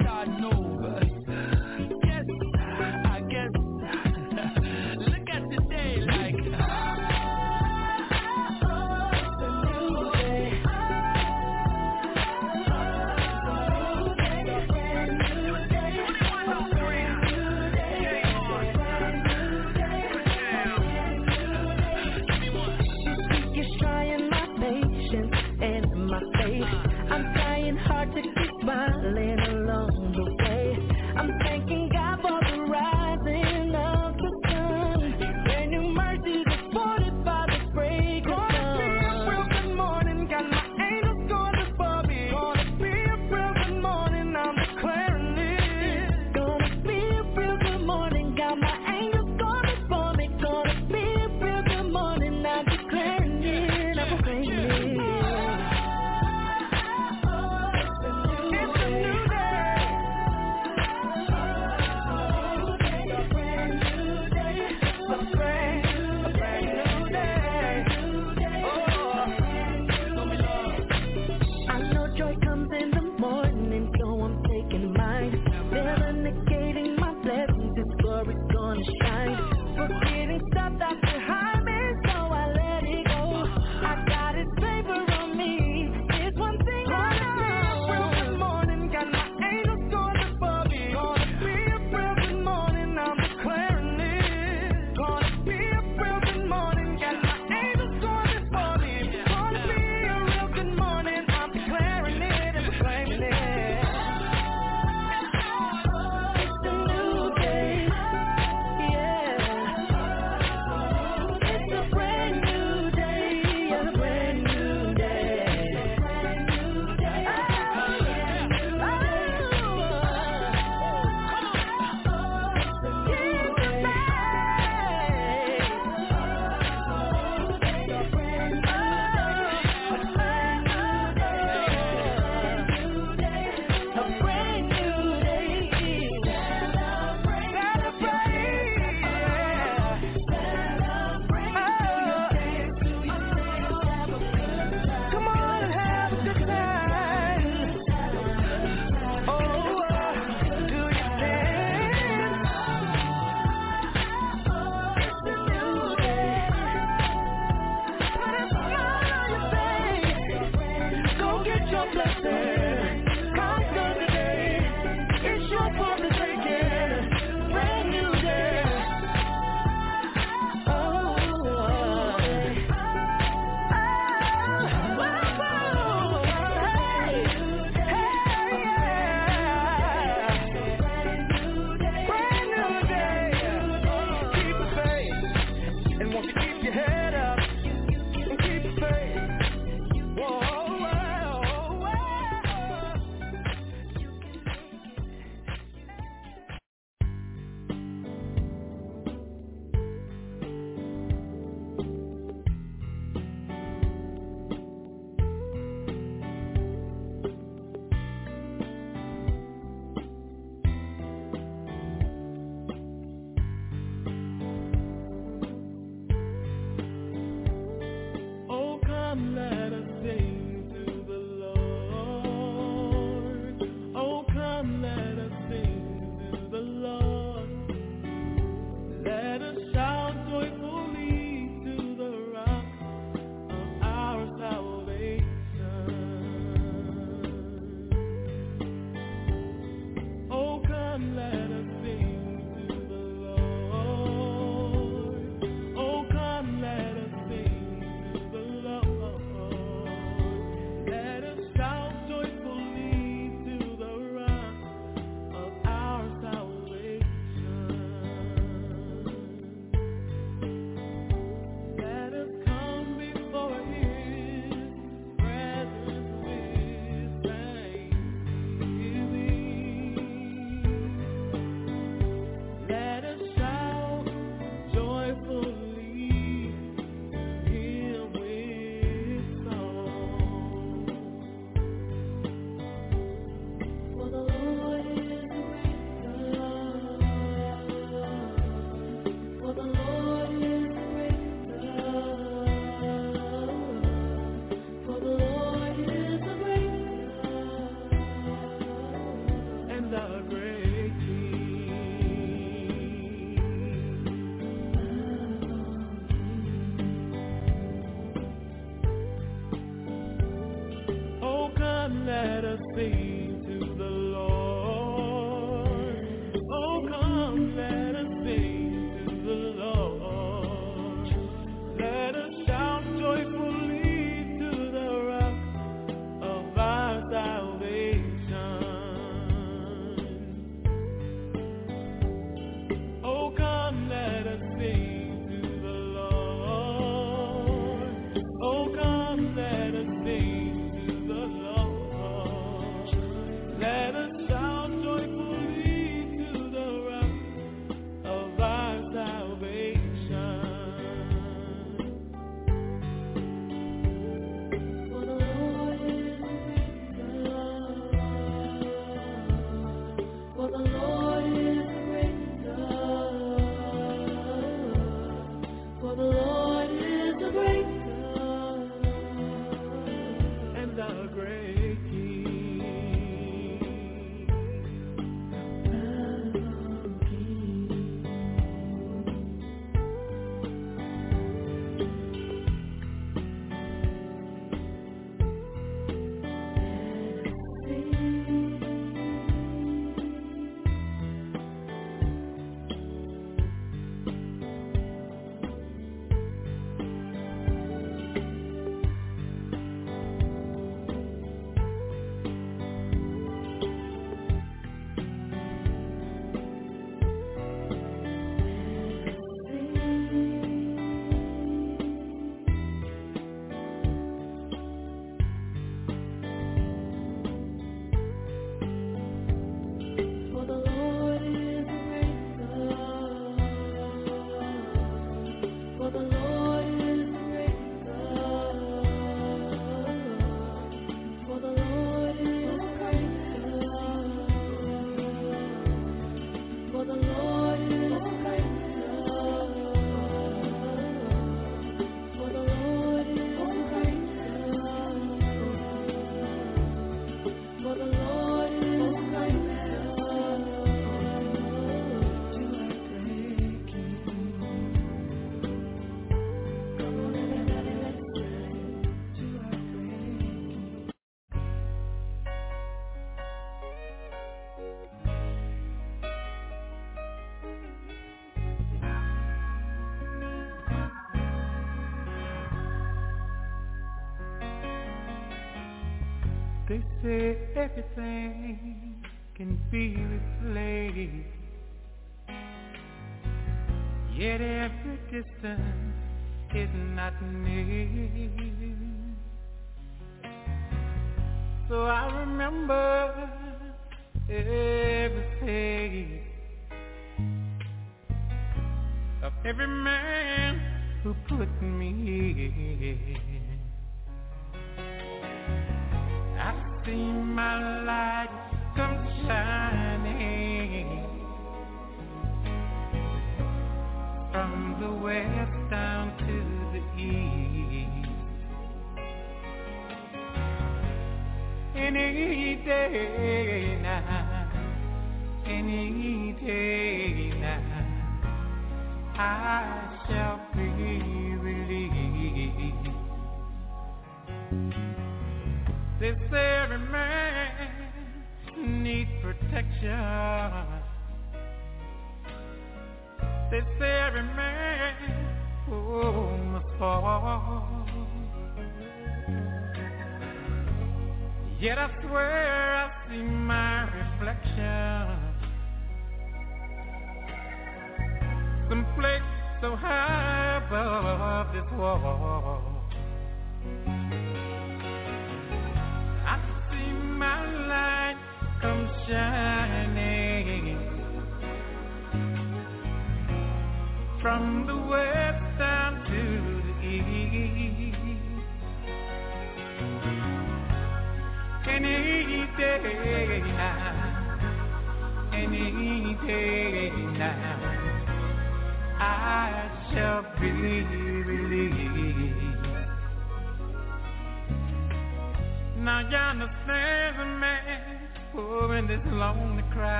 starting over? Trying my say everything can be replaced. Yet every distance is not near So I remember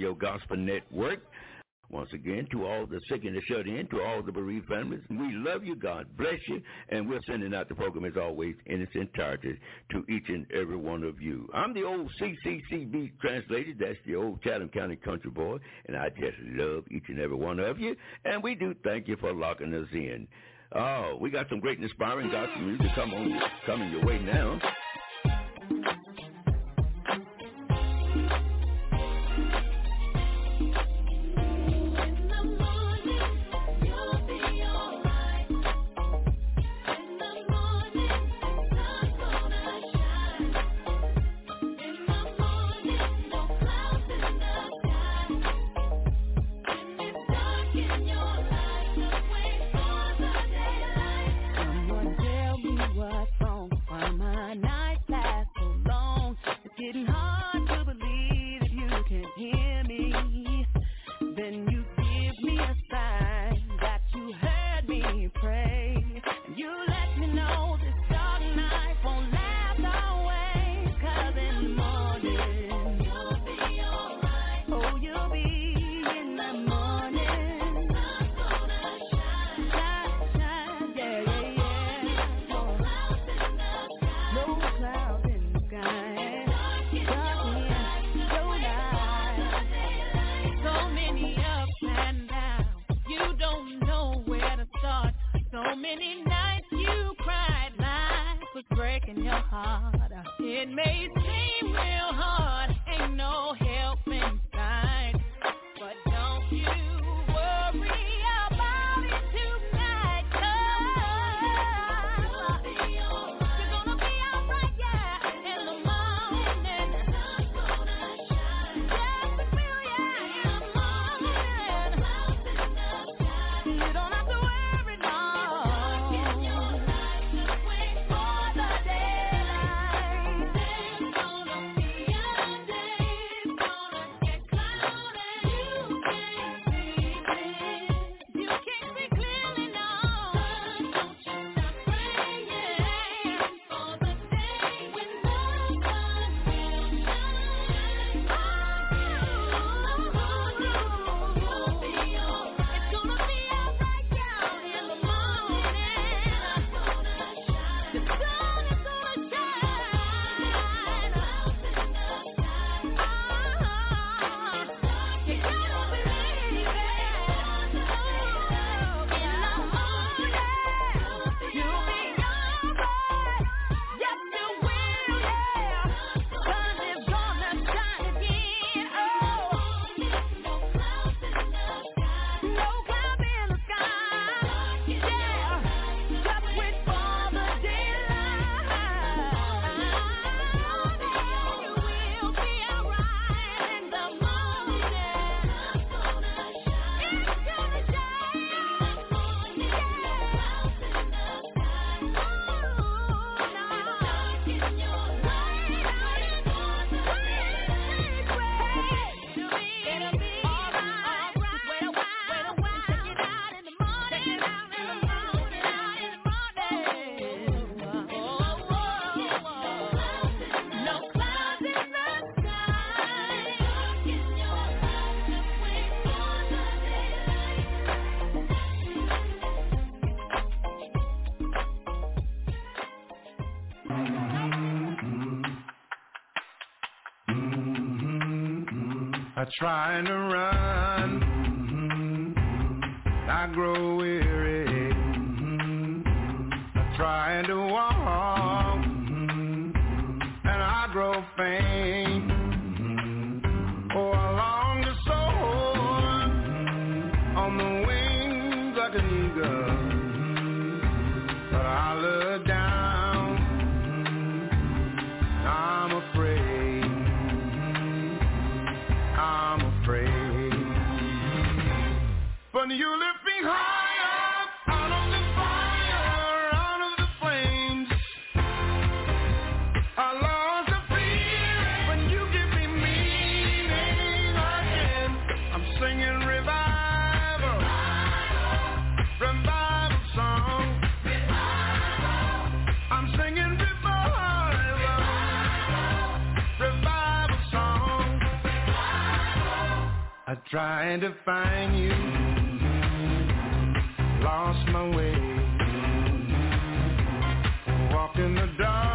Radio Gospel Network. Once again, to all the sick and the shut in, to all the bereaved families, we love you. God bless you. And we're sending out the program, as always, in its entirety to each and every one of you. I'm the old CCCB translated. That's the old Chatham County country boy. And I just love each and every one of you. And we do thank you for locking us in. Oh, we got some great inspiring gospel music come on, coming your way now. It may seem real hard. Ain't no I try to run, mm-hmm. I grow weary. you lift me high out of the fire, out of the flames. I lost the fear when you give me meaning again. I'm singing revival, revival song. I'm singing revival, revival song. I to find you. Lost my way. Walked in the darkness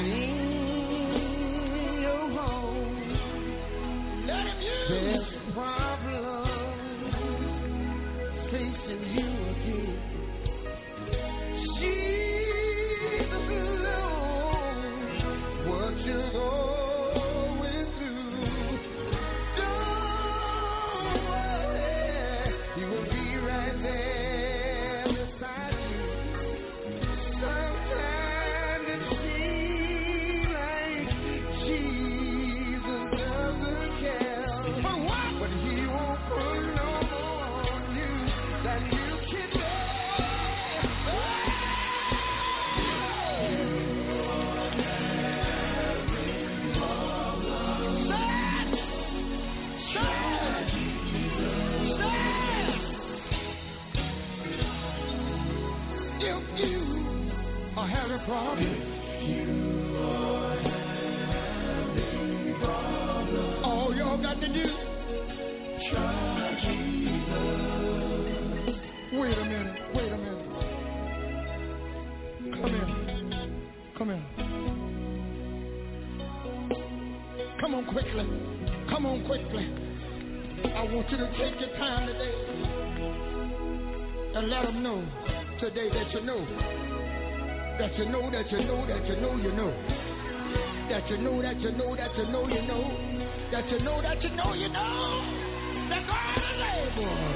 and That you know, that you know, that you know, you know. That you know, that you know, that you know, you know. That you know, that you know, you know. That God is able.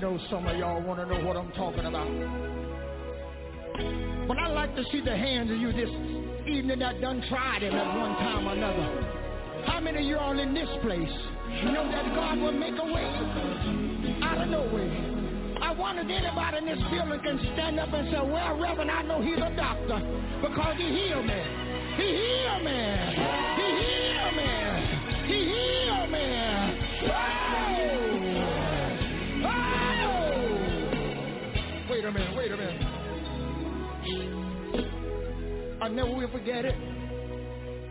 Know some of y'all want to know what I'm talking about. But I like to see the hands of you this evening that done tried him at one time or another. How many of you all in this place know that God will make a way out of no way? I wonder if anybody in this building can stand up and say, well, Reverend, I know he's a doctor because he healed me. He healed me. He healed forget it.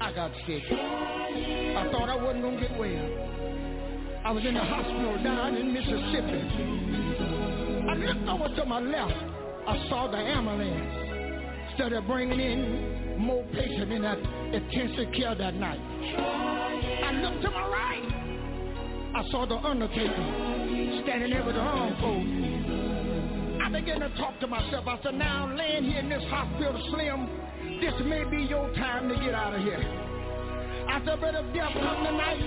I got sick. I thought I wasn't going to get well. I was in the hospital down in Mississippi. I looked over to my left. I saw the ambulance. Of bringing in more patients in that intensive care that night. I looked to my right. I saw the undertaker standing there with the arm folded. I began to talk to myself. I said, now I'm laying here in this hospital, Slim. This may be your time to get out of here. I said, but if death come tonight,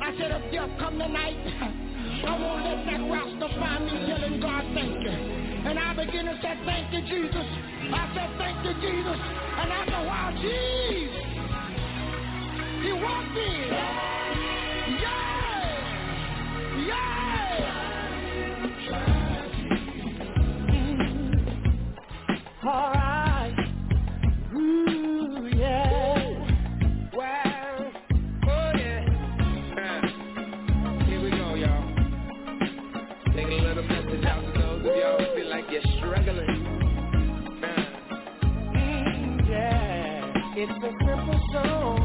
I said, if death come tonight, [LAUGHS] I won't let that Rasta find me telling God thank you. And I begin to say, thank you, Jesus. I said, thank you, Jesus. And after a while, Jesus, he walked in. Yeah! Yeah! It's a simple song.